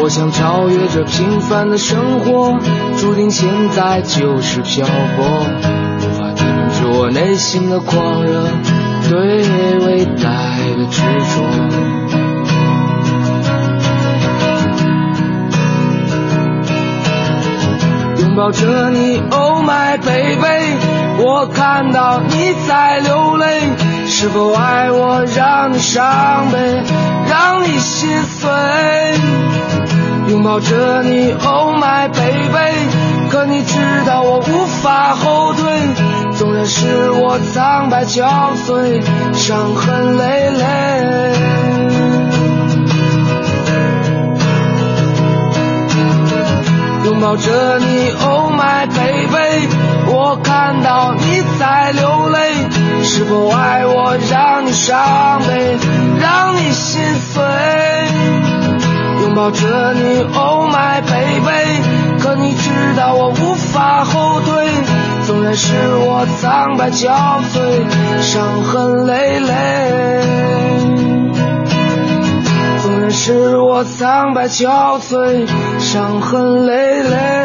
我想超越这平凡的生活，注定现在就是漂泊，无法停止我内心的狂热，对未来的执着。拥抱着你，Oh my baby，我看到你在流泪，是否爱我让你伤悲，让你心碎？拥抱着你，Oh my baby，可你知道我无法后退，纵然是我苍白憔悴，伤痕累累。拥抱着你，Oh my baby，我看到你在流泪，是否爱我让你伤悲，让你心碎？拥抱着你，Oh my baby，可你知道我无法后退，纵然是我苍白憔悴，伤痕累累。纵然是我苍白憔悴，伤痕累累。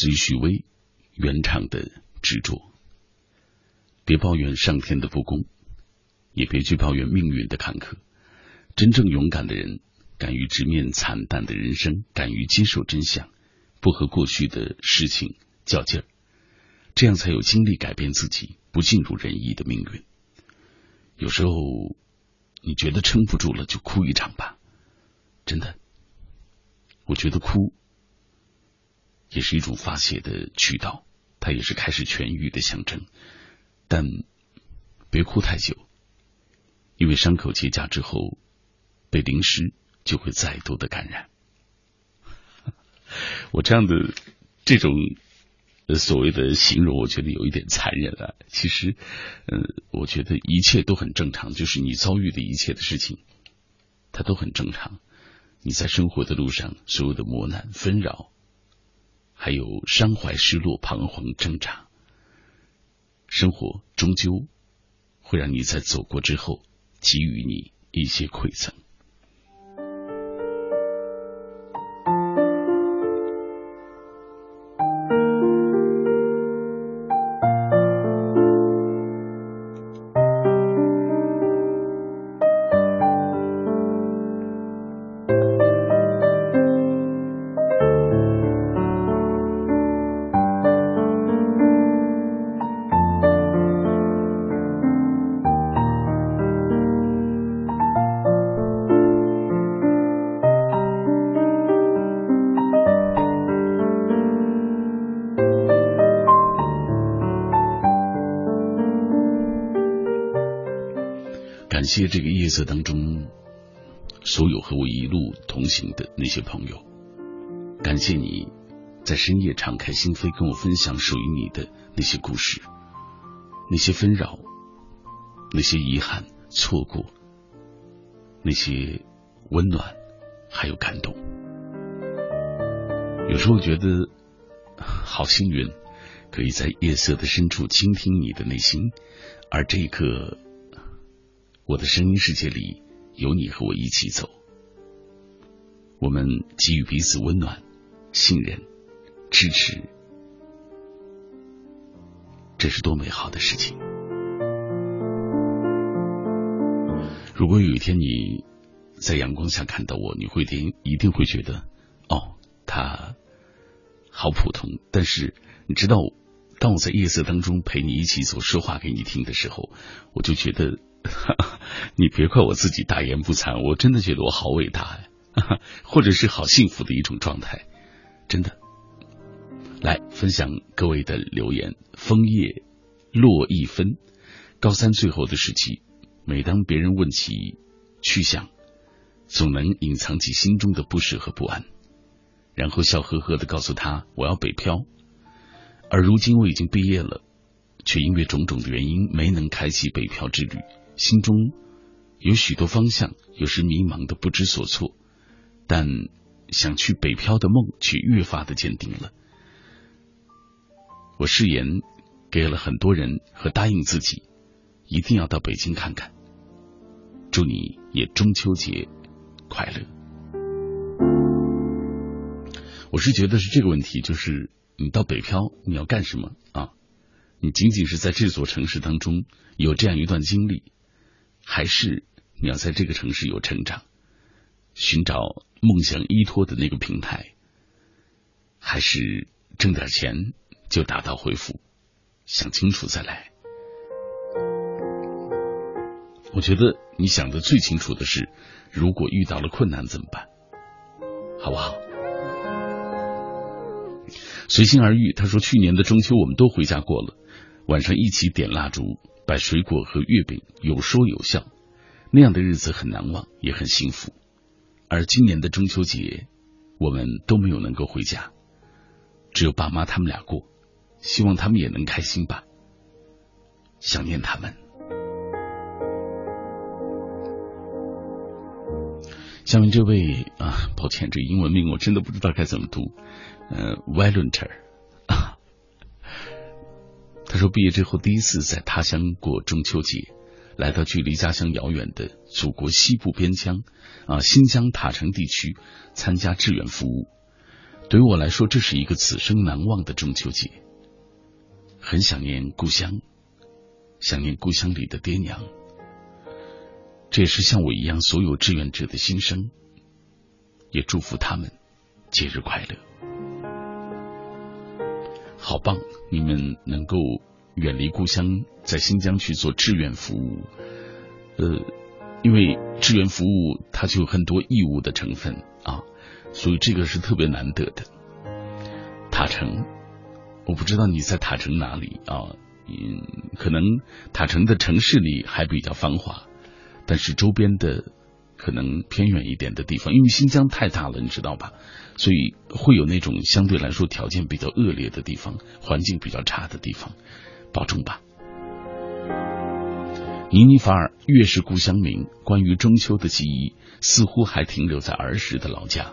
至于许巍原唱的执着，别抱怨上天的不公，也别去抱怨命运的坎坷。真正勇敢的人，敢于直面惨淡的人生，敢于接受真相，不和过去的事情较劲儿，这样才有精力改变自己，不尽如人意的命运。有时候你觉得撑不住了，就哭一场吧。真的，我觉得哭也是一种发泄的渠道，它也是开始痊愈的象征。但别哭太久，因为伤口结痂之后被淋湿，就会再度的感染。我这样的这种所谓的形容，我觉得有一点残忍了。其实，嗯，我觉得一切都很正常，就是你遭遇的一切的事情，它都很正常。你在生活的路上，所有的磨难、纷扰，还有伤怀、失落、彷徨、挣扎，生活终究会让你在走过之后，给予你一些馈赠。谢这个夜色当中，所有和我一路同行的那些朋友，感谢你在深夜敞开心扉，跟我分享属于你的那些故事，那些纷扰，那些遗憾、错过，那些温暖，还有感动。有时候觉得好幸运，可以在夜色的深处倾听你的内心，而这一刻。我的声音世界里有你和我一起走，我们给予彼此温暖、信任、支持，这是多美好的事情！如果有一天你在阳光下看到我，你会定一定会觉得，哦，他好普通。但是你知道，当我在夜色当中陪你一起走，说话给你听的时候，我就觉得。哈 你别怪我自己大言不惭，我真的觉得我好伟大呀，或者是好幸福的一种状态，真的。来分享各位的留言。枫叶落一分，高三最后的时期，每当别人问起去向，总能隐藏起心中的不舍和不安，然后笑呵呵的告诉他我要北漂。而如今我已经毕业了，却因为种种的原因没能开启北漂之旅。心中有许多方向，有时迷茫的不知所措，但想去北漂的梦却越发的坚定了。我誓言给了很多人和答应自己，一定要到北京看看。祝你也中秋节快乐。我是觉得是这个问题，就是你到北漂你要干什么啊？你仅仅是在这座城市当中有这样一段经历。还是你要在这个城市有成长，寻找梦想依托的那个平台，还是挣点钱就打道回府？想清楚再来。我觉得你想的最清楚的是，如果遇到了困难怎么办？好不好？随心而遇，他说去年的中秋我们都回家过了，晚上一起点蜡烛。摆水果和月饼，有说有笑，那样的日子很难忘，也很幸福。而今年的中秋节，我们都没有能够回家，只有爸妈他们俩过，希望他们也能开心吧。想念他们。下面这位啊，抱歉，这英文名我真的不知道该怎么读，呃，Volunteer。他说，毕业之后第一次在他乡过中秋节，来到距离家乡遥远的祖国西部边疆啊新疆塔城地区参加志愿服务。对于我来说，这是一个此生难忘的中秋节。很想念故乡，想念故乡里的爹娘。这也是像我一样所有志愿者的心声。也祝福他们节日快乐。好棒！你们能够远离故乡，在新疆去做志愿服务，呃，因为志愿服务它就有很多义务的成分啊，所以这个是特别难得的。塔城，我不知道你在塔城哪里啊？嗯，可能塔城的城市里还比较繁华，但是周边的可能偏远一点的地方，因为新疆太大了，你知道吧？所以会有那种相对来说条件比较恶劣的地方，环境比较差的地方，保重吧。尼尼法尔越是故乡明，关于中秋的记忆似乎还停留在儿时的老家。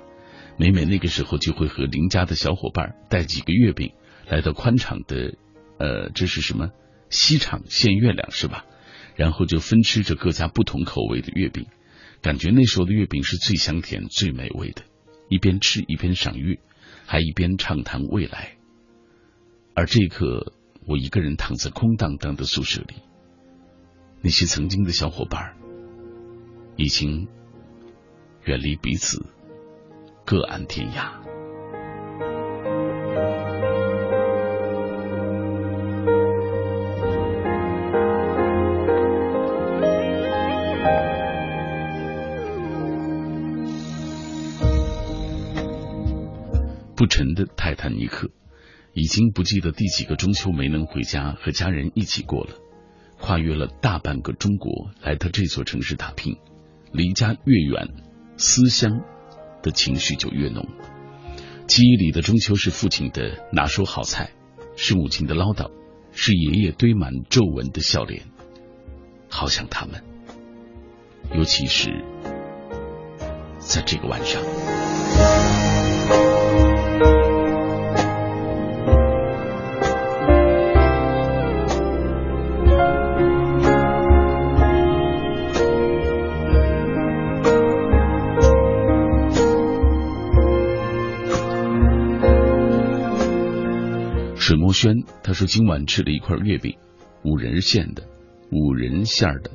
每每那个时候，就会和邻家的小伙伴带几个月饼来到宽敞的。呃，这是什么？西厂献月亮是吧？然后就分吃着各家不同口味的月饼，感觉那时候的月饼是最香甜、最美味的。一边吃一边赏月，还一边畅谈未来。而这一刻，我一个人躺在空荡荡的宿舍里，那些曾经的小伙伴已经远离彼此，各安天涯。不沉的泰坦尼克，已经不记得第几个中秋没能回家和家人一起过了。跨越了大半个中国，来到这座城市打拼，离家越远，思乡的情绪就越浓。记忆里的中秋是父亲的拿手好菜，是母亲的唠叨，是爷爷堆满皱纹的笑脸。好想他们，尤其是在这个晚上。轩他说今晚吃了一块月饼，五仁馅的，五仁馅的，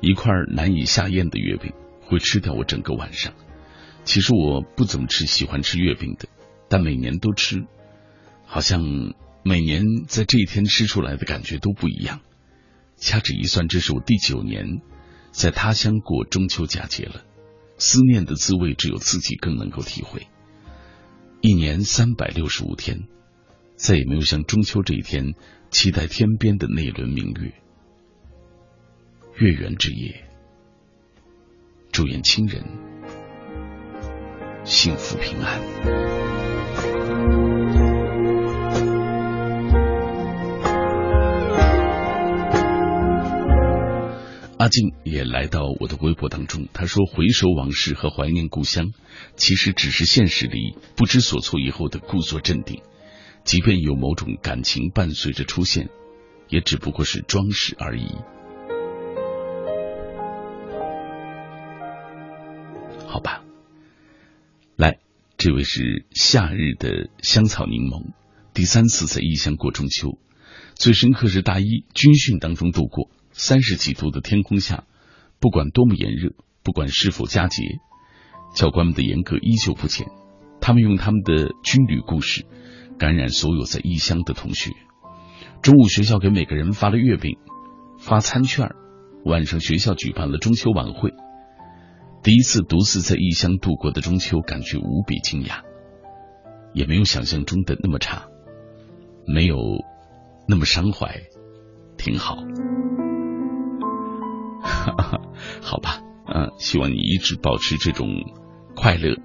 一块难以下咽的月饼，会吃掉我整个晚上。其实我不怎么吃喜欢吃月饼的，但每年都吃，好像每年在这一天吃出来的感觉都不一样。掐指一算，这是我第九年在他乡过中秋佳节了，思念的滋味只有自己更能够体会。一年三百六十五天。再也没有像中秋这一天期待天边的那轮明月。月圆之夜，祝愿亲人幸福平安。阿静也来到我的微博当中，他说：“回首往事和怀念故乡，其实只是现实里不知所措以后的故作镇定。”即便有某种感情伴随着出现，也只不过是装饰而已。好吧，来，这位是夏日的香草柠檬，第三次在异乡过中秋，最深刻是大一军训当中度过，三十几度的天空下，不管多么炎热，不管是否佳节，教官们的严格依旧不减，他们用他们的军旅故事。感染所有在异乡的同学。中午学校给每个人发了月饼，发餐券。晚上学校举办了中秋晚会。第一次独自在异乡度过的中秋，感觉无比惊讶，也没有想象中的那么差，没有那么伤怀，挺好。哈 哈好吧，嗯，希望你一直保持这种快乐。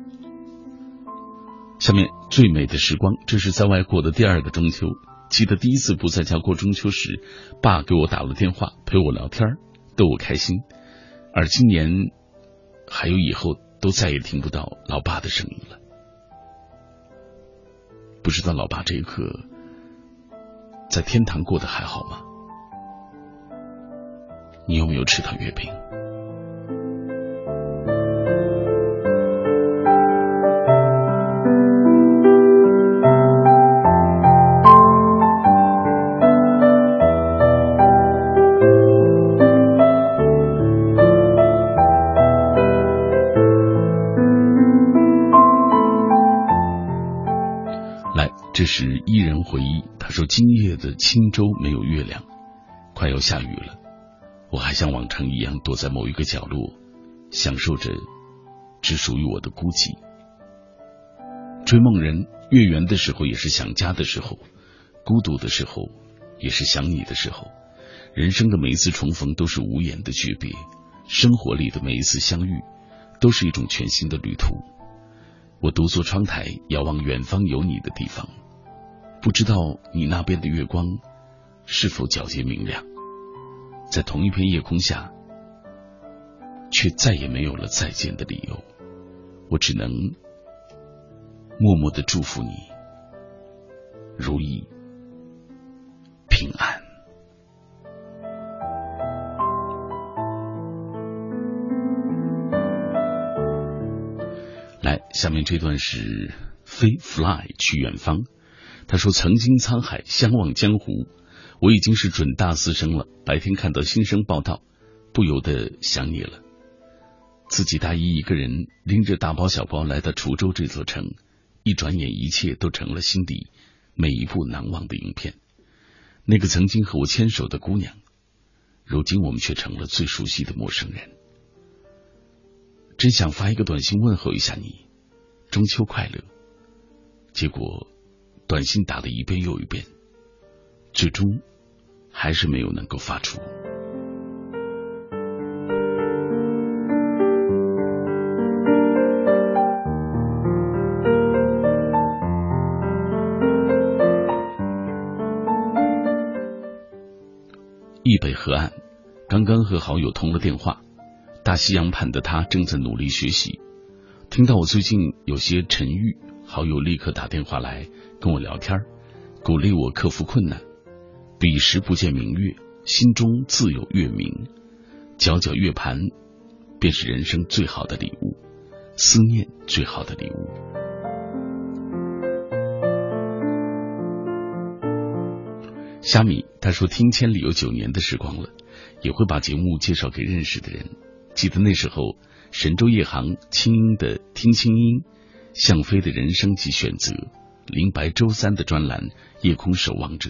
下面最美的时光，这是在外过的第二个中秋。记得第一次不在家过中秋时，爸给我打了电话，陪我聊天，逗我开心。而今年，还有以后，都再也听不到老爸的声音了。不知道老爸这一刻在天堂过得还好吗？你有没有吃到月饼？这时伊人回忆，他说：“今夜的青州没有月亮，快要下雨了。我还像往常一样躲在某一个角落，享受着只属于我的孤寂。追梦人，月圆的时候也是想家的时候，孤独的时候也是想你的时候。人生的每一次重逢都是无言的诀别，生活里的每一次相遇都是一种全新的旅途。我独坐窗台，遥望远方有你的地方。”不知道你那边的月光是否皎洁明亮，在同一片夜空下，却再也没有了再见的理由。我只能默默的祝福你如意平安。来，下面这段是飞 fly 去远方。他说：“曾经沧海，相望江湖。我已经是准大四生了。白天看到新生报道，不由得想你了。自己大一一个人拎着大包小包来到滁州这座城，一转眼，一切都成了心底每一部难忘的影片。那个曾经和我牵手的姑娘，如今我们却成了最熟悉的陌生人。真想发一个短信问候一下你，中秋快乐。结果。”短信打了一遍又一遍，最终还是没有能够发出。易北河岸，刚刚和好友通了电话，大西洋畔的他正在努力学习，听到我最近有些沉郁，好友立刻打电话来。跟我聊天，鼓励我克服困难。彼时不见明月，心中自有月明。皎皎月盘，便是人生最好的礼物，思念最好的礼物。虾米他说听千里有九年的时光了，也会把节目介绍给认识的人。记得那时候，神州夜航轻音的听清音，向飞的人生及选择。林白周三的专栏《夜空守望者》，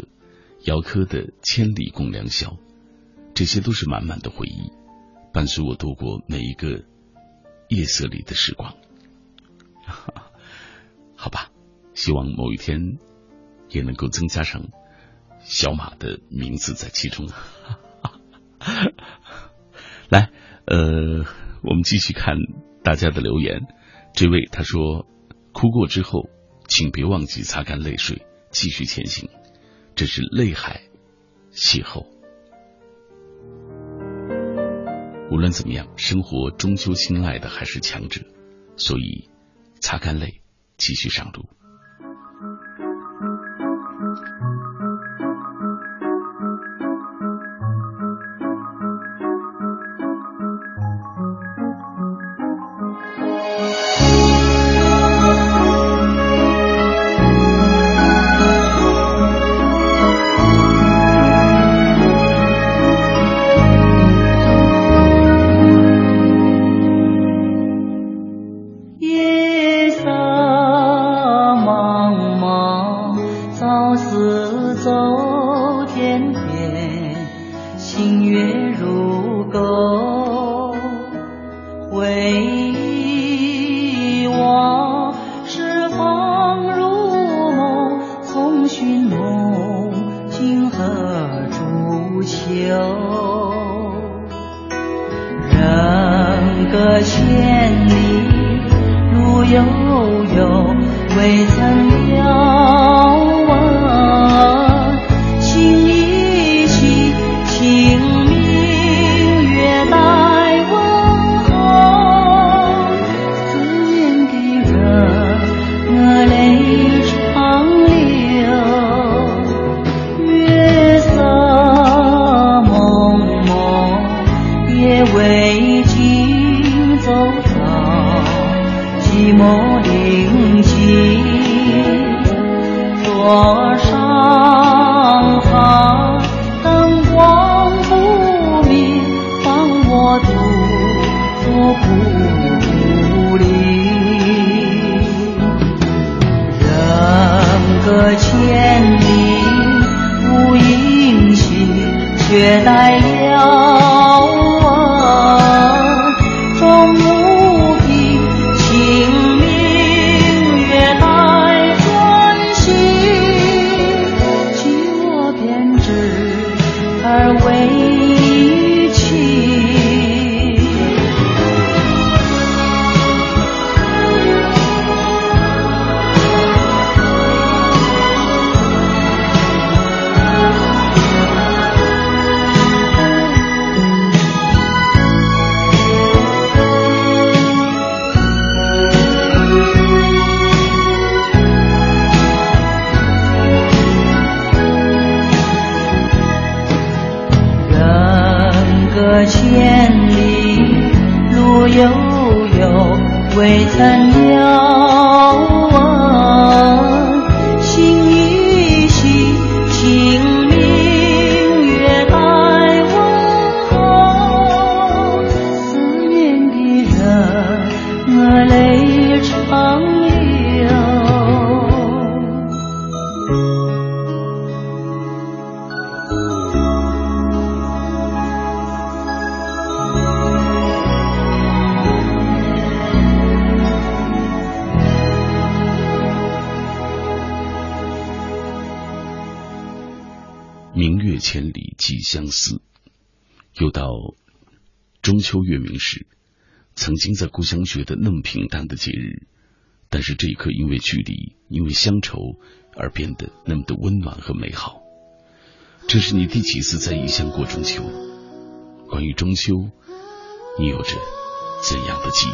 姚科的《千里共良宵》，这些都是满满的回忆，伴随我度过每一个夜色里的时光。好吧，希望某一天也能够增加上小马的名字在其中。来，呃，我们继续看大家的留言。这位他说，哭过之后。请别忘记擦干泪水，继续前行。这是泪海邂逅。无论怎么样，生活终究青睐的还是强者，所以擦干泪，继续上路。悠，未曾秋月明时，曾经在故乡觉得那么平淡的节日，但是这一刻因为距离，因为乡愁而变得那么的温暖和美好。这是你第几次在异乡过中秋？关于中秋，你有着怎样的记忆？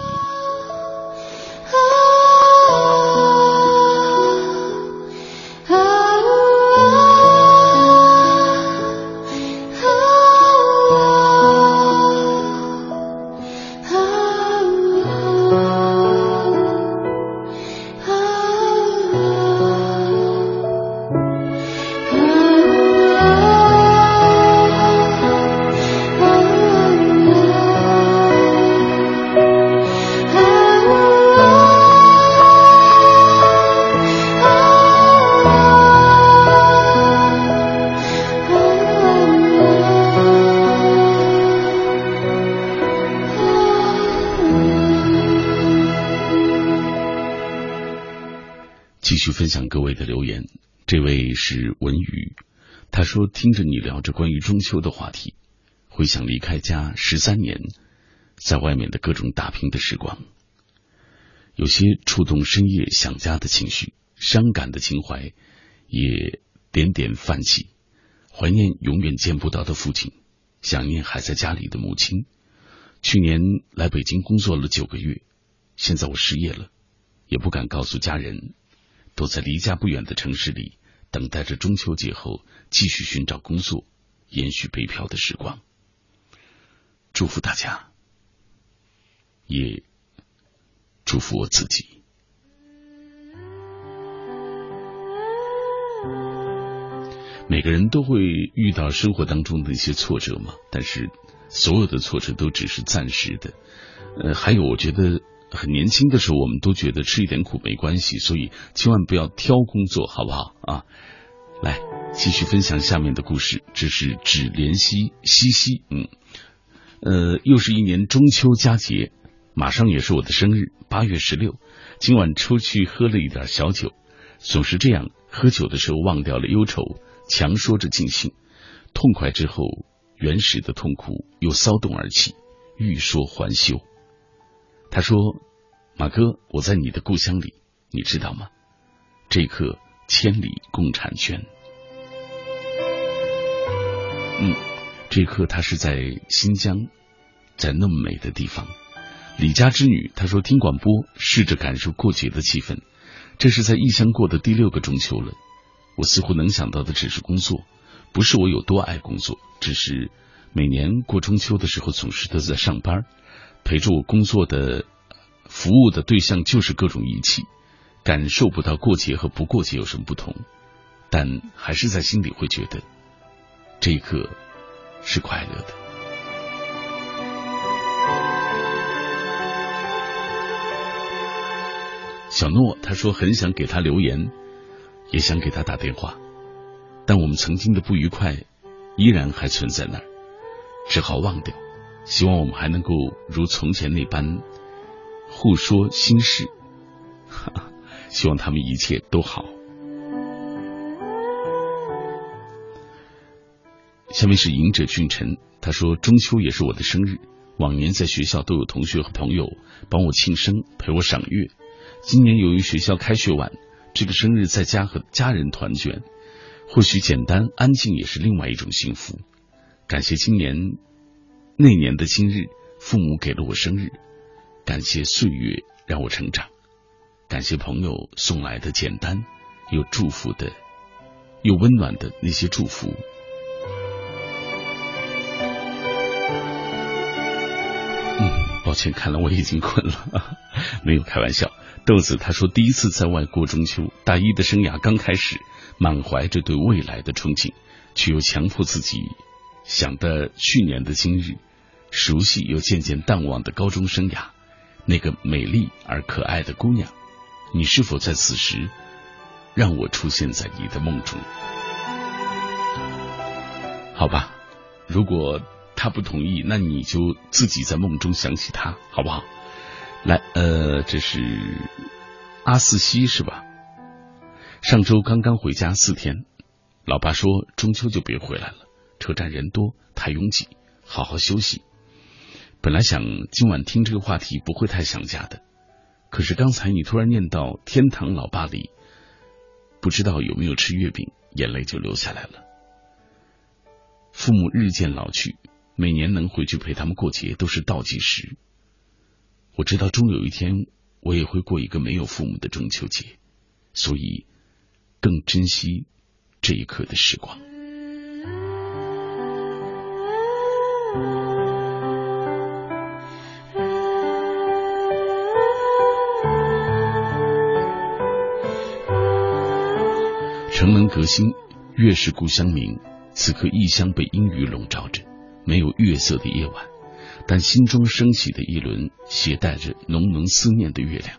各位的留言，这位是文宇，他说听着你聊着关于中秋的话题，回想离开家十三年，在外面的各种打拼的时光，有些触动深夜想家的情绪，伤感的情怀也点点泛起，怀念永远见不到的父亲，想念还在家里的母亲。去年来北京工作了九个月，现在我失业了，也不敢告诉家人。都在离家不远的城市里，等待着中秋节后继续寻找工作，延续北漂的时光。祝福大家，也祝福我自己。每个人都会遇到生活当中的一些挫折嘛，但是所有的挫折都只是暂时的。呃，还有，我觉得。很年轻的时候，我们都觉得吃一点苦没关系，所以千万不要挑工作，好不好啊？来，继续分享下面的故事。这是只怜惜西西，嗯，呃，又是一年中秋佳节，马上也是我的生日，八月十六。今晚出去喝了一点小酒，总是这样，喝酒的时候忘掉了忧愁，强说着尽兴，痛快之后，原始的痛苦又骚动而起，欲说还休。他说：“马哥，我在你的故乡里，你知道吗？这一刻，千里共婵娟。嗯，这一刻，他是在新疆，在那么美的地方。李家之女，他说听广播，试着感受过节的气氛。这是在异乡过的第六个中秋了。我似乎能想到的只是工作，不是我有多爱工作，只是每年过中秋的时候，总是都在上班。”陪着我工作的、服务的对象就是各种仪器，感受不到过节和不过节有什么不同，但还是在心里会觉得这一刻是快乐的。小诺他说很想给他留言，也想给他打电话，但我们曾经的不愉快依然还存在那儿，只好忘掉。希望我们还能够如从前那般互说心事，希望他们一切都好。下面是赢者俊臣，他说中秋也是我的生日，往年在学校都有同学和朋友帮我庆生，陪我赏月。今年由于学校开学晚，这个生日在家和家人团聚，或许简单安静也是另外一种幸福。感谢今年。那年的今日，父母给了我生日，感谢岁月让我成长，感谢朋友送来的简单又祝福的又温暖的那些祝福。嗯，抱歉，看来我已经困了，没有开玩笑。豆子他说，第一次在外过中秋，大一的生涯刚开始，满怀着对未来的憧憬，却又强迫自己想的去年的今日，熟悉又渐渐淡忘的高中生涯，那个美丽而可爱的姑娘，你是否在此时让我出现在你的梦中？好吧，如果他不同意，那你就自己在梦中想起他，好不好？来，呃，这是阿四西是吧？上周刚刚回家四天，老爸说中秋就别回来了，车站人多太拥挤，好好休息。本来想今晚听这个话题不会太想家的，可是刚才你突然念到“天堂老爸”里，不知道有没有吃月饼，眼泪就流下来了。父母日渐老去，每年能回去陪他们过节都是倒计时。我知道终有一天，我也会过一个没有父母的中秋节，所以更珍惜这一刻的时光。城门革新，月是故乡明。此刻异乡被阴雨笼罩着，没有月色的夜晚。但心中升起的一轮携带着浓浓思念的月亮，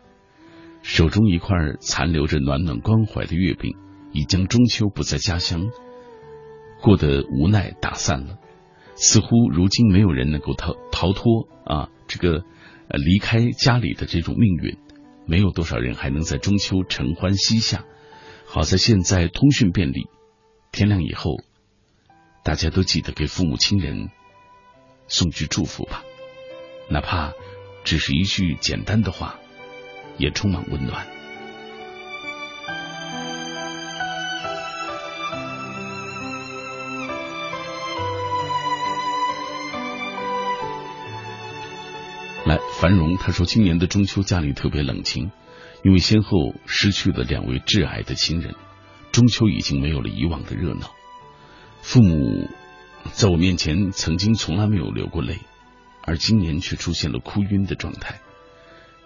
手中一块残留着暖暖关怀的月饼，已将中秋不在家乡过得无奈打散了。似乎如今没有人能够逃逃脱啊这个呃离开家里的这种命运，没有多少人还能在中秋承欢膝下。好在现在通讯便利，天亮以后，大家都记得给父母亲人。送句祝福吧，哪怕只是一句简单的话，也充满温暖。来，繁荣他说，今年的中秋家里特别冷清，因为先后失去了两位挚爱的亲人，中秋已经没有了以往的热闹，父母。在我面前，曾经从来没有流过泪，而今年却出现了哭晕的状态。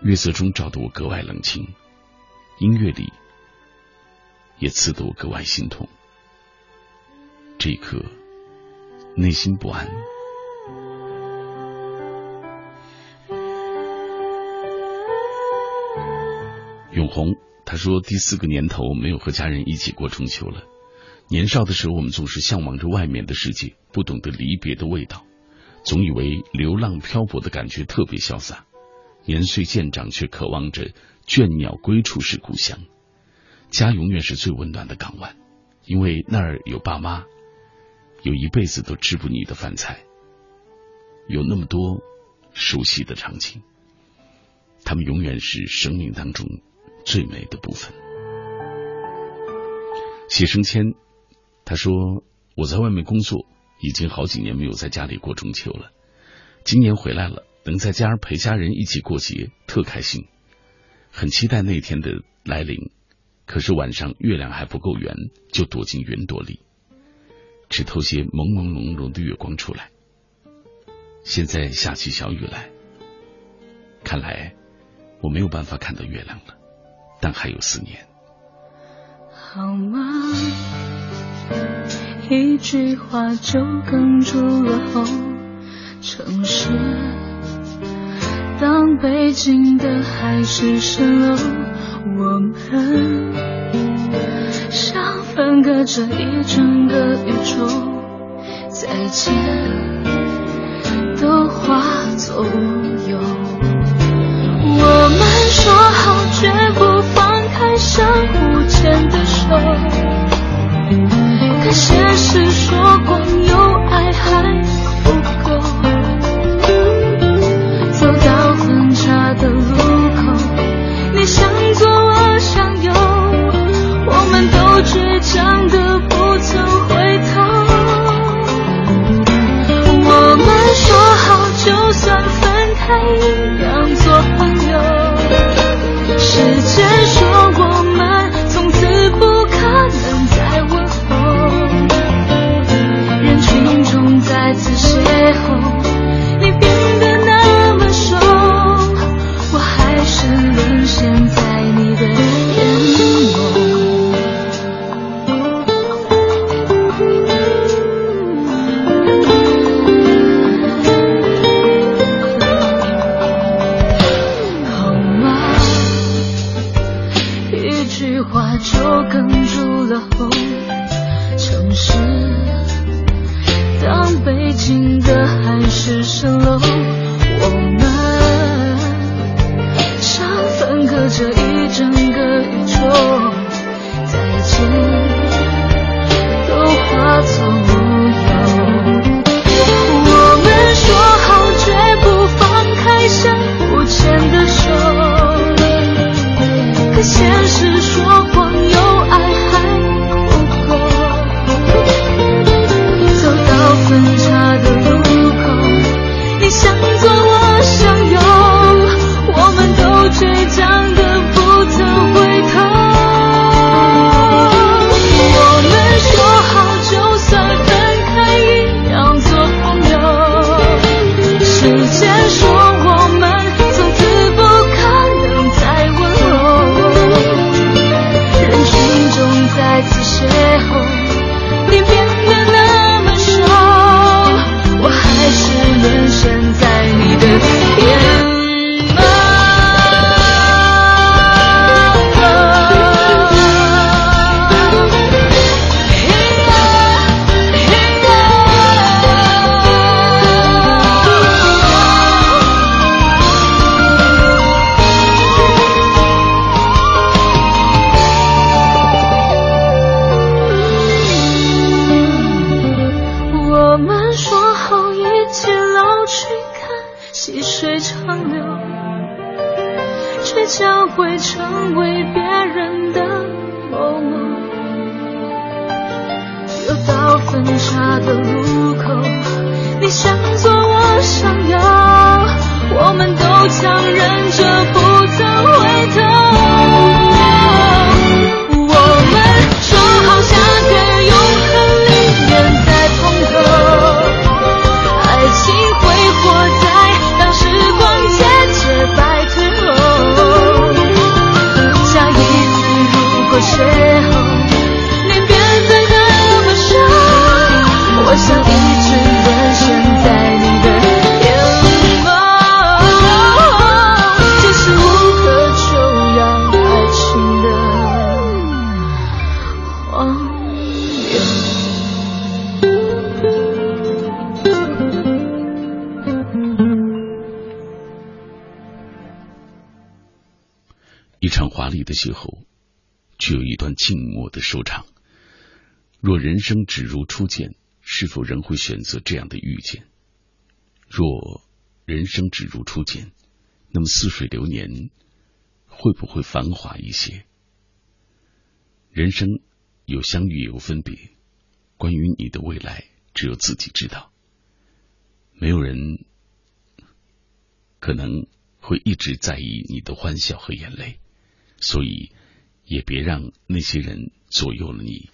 月色中照得我格外冷清，音乐里也刺得我格外心痛。这一刻，内心不安。永红他说：“第四个年头没有和家人一起过中秋了。”年少的时候，我们总是向往着外面的世界，不懂得离别的味道，总以为流浪漂泊的感觉特别潇洒。年岁渐长，却渴望着倦鸟归处是故乡。家永远是最温暖的港湾，因为那儿有爸妈，有一辈子都吃不腻的饭菜，有那么多熟悉的场景，他们永远是生命当中最美的部分。写生签。他说：“我在外面工作，已经好几年没有在家里过中秋了。今年回来了，能在家陪家人一起过节，特开心，很期待那天的来临。可是晚上月亮还不够圆，就躲进云朵里，只偷些朦朦胧胧的月光出来。现在下起小雨来，看来我没有办法看到月亮了，但还有思念。”好吗？一句话就哽住了喉。城市，当北京的海市蜃楼，我们像分隔着一整个宇宙，再见都化作乌有。我们说好绝不放开相互牵的手。可现实说光有爱还不够，走到分岔的路口，你向左我向右，我们都倔强的只剩生只如初见，是否仍会选择这样的遇见？若人生只如初见，那么似水流年会不会繁华一些？人生有相遇有分别，关于你的未来，只有自己知道。没有人可能会一直在意你的欢笑和眼泪，所以也别让那些人左右了你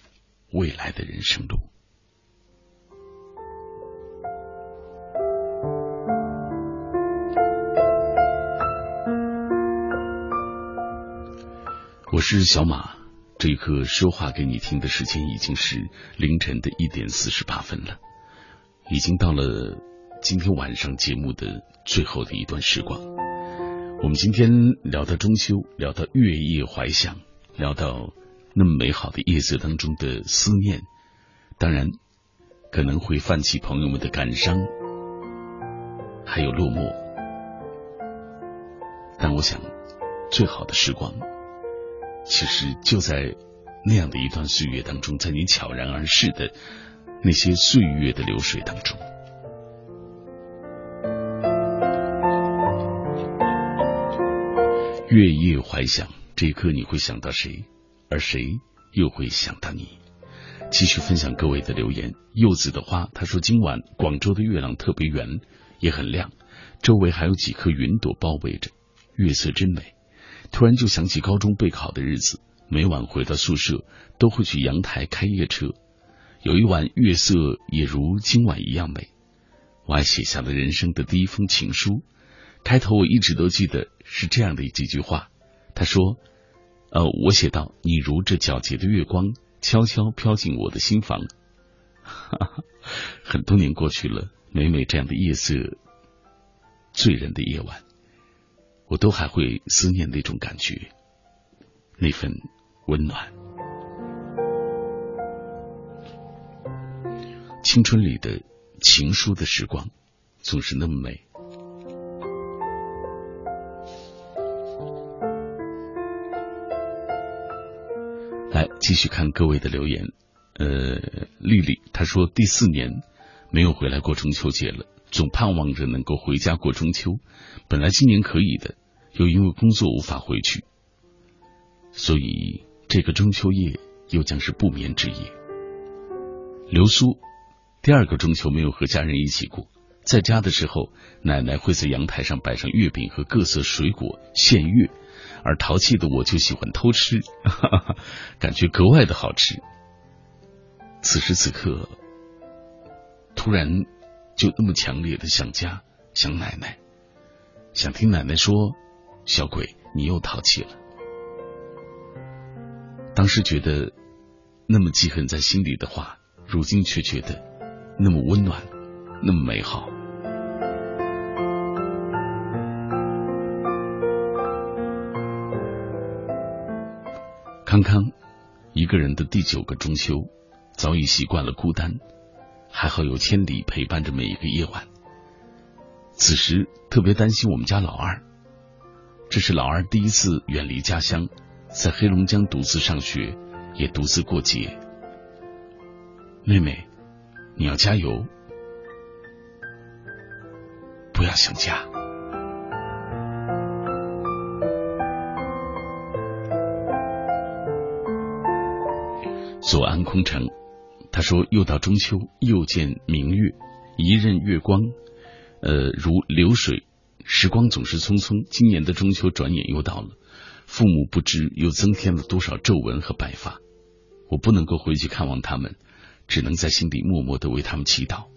未来的人生路。我是小马，这一刻说话给你听的时间已经是凌晨的一点四十八分了，已经到了今天晚上节目的最后的一段时光。我们今天聊到中秋，聊到月夜怀想，聊到那么美好的夜色当中的思念，当然可能会泛起朋友们的感伤，还有落寞。但我想，最好的时光，其实就在那样的一段岁月当中，在你悄然而逝的那些岁月的流水当中。月夜怀想，这一刻你会想到谁，而谁又会想到你？继续分享各位的留言。柚子的花，他说今晚广州的月亮特别圆，也很亮，周围还有几颗云朵包围着，月色真美。突然就想起高中备考的日子，每晚回到宿舍都会去阳台开夜车。有一晚月色也如今晚一样美，我还写下了人生的第一封情书。开头我一直都记得是这样的几句话，他说：“呃，我写道，你如这皎洁的月光，悄悄飘进我的心房。”哈哈，很多年过去了，每每这样的夜色醉人的夜晚，我都还会思念那种感觉，那份温暖。青春里的情书的时光，总是那么美。来，继续看各位的留言。呃，丽丽她说第四年没有回来过中秋节了，总盼望着能够回家过中秋。本来今年可以的，又因为工作无法回去，所以这个中秋夜又将是不眠之夜。刘苏第二个中秋没有和家人一起过，在家的时候，奶奶会在阳台上摆上月饼和各色水果献月，而淘气的我就喜欢偷吃，哈哈，感觉格外的好吃。此时此刻，突然就那么强烈的想家，想奶奶，想听奶奶说：“小鬼，你又淘气了。”当时觉得那么记恨在心里的话，如今却觉得那么温暖，那么美好。康康一个人的第九个中秋。早已习惯了孤单，还好有千里陪伴着每一个夜晚。此时特别担心我们家老二，这是老二第一次远离家乡，在黑龙江独自上学，也独自过节。妹妹，你要加油，不要想家。左安空城。他说：“又到中秋，又见明月，一任月光，呃，如流水。时光总是匆匆，今年的中秋转眼又到了。父母不知又增添了多少皱纹和白发。我不能够回去看望他们，只能在心底默默的为他们祈祷，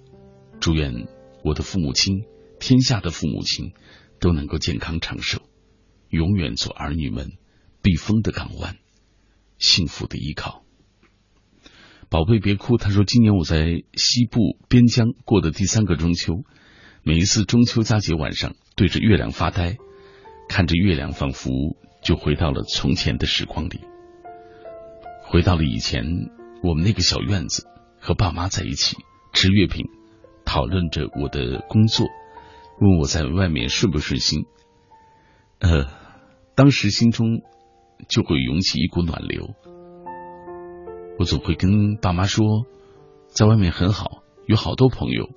祝愿我的父母亲，天下的父母亲都能够健康长寿，永远做儿女们避风的港湾，幸福的依靠。”宝贝，别哭。他说：“今年我在西部边疆过的第三个中秋，每一次中秋佳节晚上，对着月亮发呆，看着月亮，仿佛就回到了从前的时光里，回到了以前我们那个小院子，和爸妈在一起吃月饼，讨论着我的工作，问我在外面顺不顺心。呃，当时心中就会涌起一股暖流。”我总会跟爸妈说，在外面很好，有好多朋友。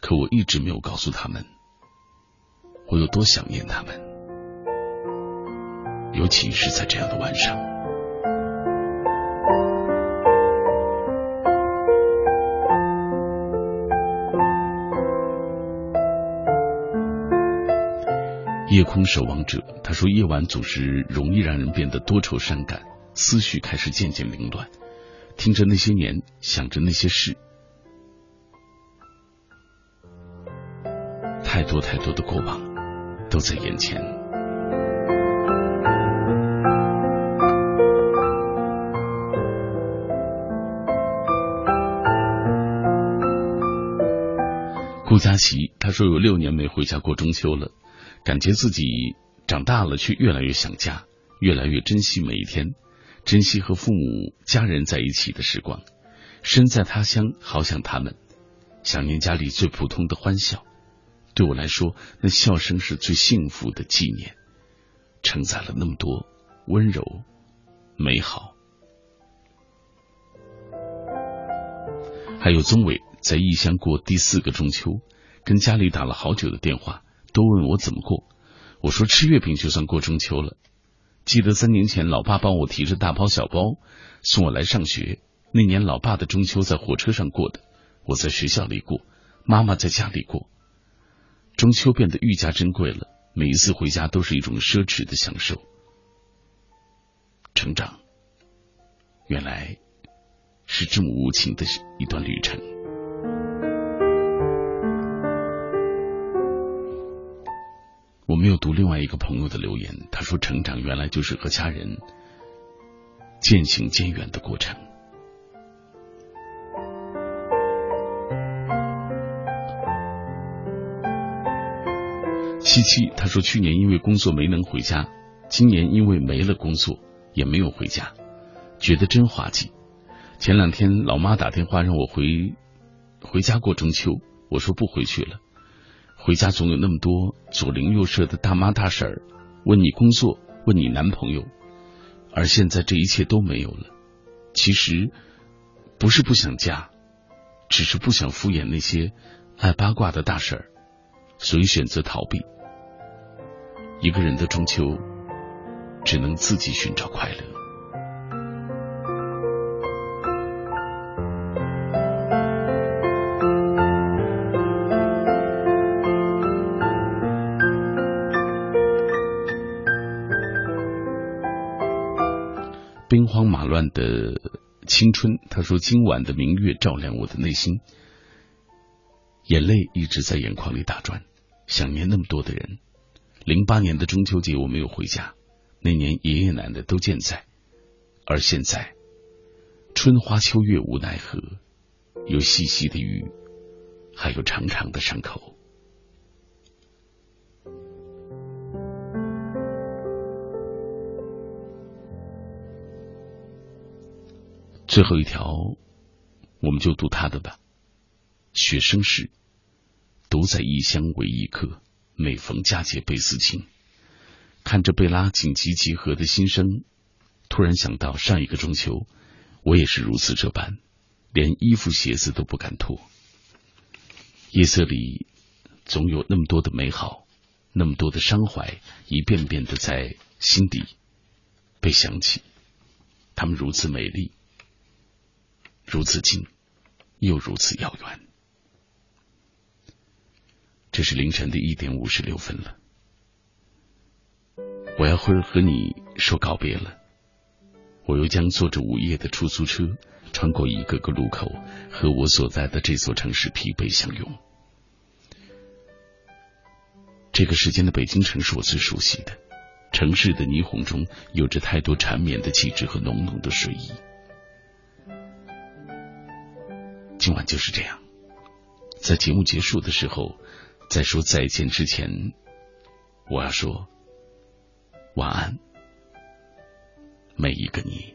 可我一直没有告诉他们，我有多想念他们，尤其是在这样的晚上。夜空守望者，他说，夜晚总是容易让人变得多愁善感。思绪开始渐渐凌乱，听着那些年，想着那些事，太多太多的过往都在眼前。顾佳琪他说有六年没回家过中秋了，感觉自己长大了，却越来越想家，越来越珍惜每一天。珍惜和父母家人在一起的时光，身在他乡，好想他们，想念家里最普通的欢笑。对我来说，那笑声是最幸福的纪念，承载了那么多温柔、美好。还有宗伟在异乡过第四个中秋，跟家里打了好久的电话，都问我怎么过。我说吃月饼就算过中秋了。记得三年前，老爸帮我提着大包小包送我来上学。那年，老爸的中秋在火车上过的，我在学校里过，妈妈在家里过。中秋变得愈加珍贵了，每一次回家都是一种奢侈的享受。成长，原来是这么无情的一段旅程。我没有读另外一个朋友的留言，他说：“成长原来就是和家人渐行渐远的过程。”七七他说：“去年因为工作没能回家，今年因为没了工作也没有回家，觉得真滑稽。前两天老妈打电话让我回回家过中秋，我说不回去了。回家总有那么多左邻右舍的大妈大婶儿问你工作，问你男朋友，而现在这一切都没有了。其实不是不想嫁，只是不想敷衍那些爱八卦的大婶儿，所以选择逃避。一个人的中秋，只能自己寻找快乐。马乱的青春，他说：“今晚的明月照亮我的内心，眼泪一直在眼眶里打转，想念那么多的人。零八年的中秋节我没有回家，那年爷爷奶奶都健在，而现在春花秋月无奈何，有细细的雨，还有长长的伤口。”最后一条，我们就读他的吧。学生时，独在异乡为异客，每逢佳节倍思亲。看着贝拉紧急集合的新生，突然想到上一个中秋，我也是如此这般，连衣服鞋子都不敢脱。夜色里，总有那么多的美好，那么多的伤怀，一遍遍的在心底被想起。他们如此美丽。如此近，又如此遥远。这是凌晨的一点五十六分了，我要和和你说告别了。我又将坐着午夜的出租车，穿过一个个路口，和我所在的这座城市疲惫相拥。这个时间的北京城是我最熟悉的，城市的霓虹中有着太多缠绵的气质和浓浓的睡意。今晚就是这样，在节目结束的时候，在说再见之前，我要说晚安，每一个你。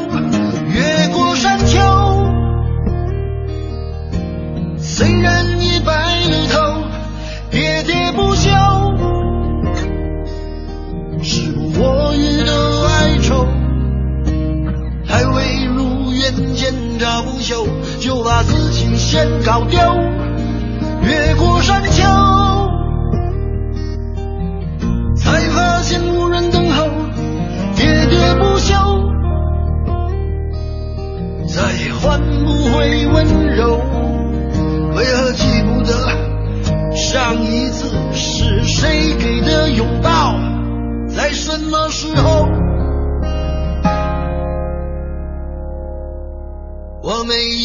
先搞掉。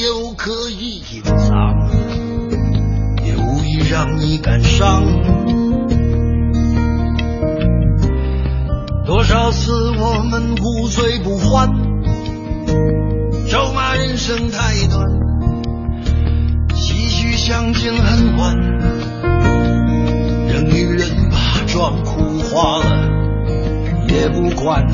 又可以隐藏，也无意让你感伤。多少次我们无醉不欢，咒骂人生太短，唏嘘相见恨晚，任女人把妆哭花了也不管。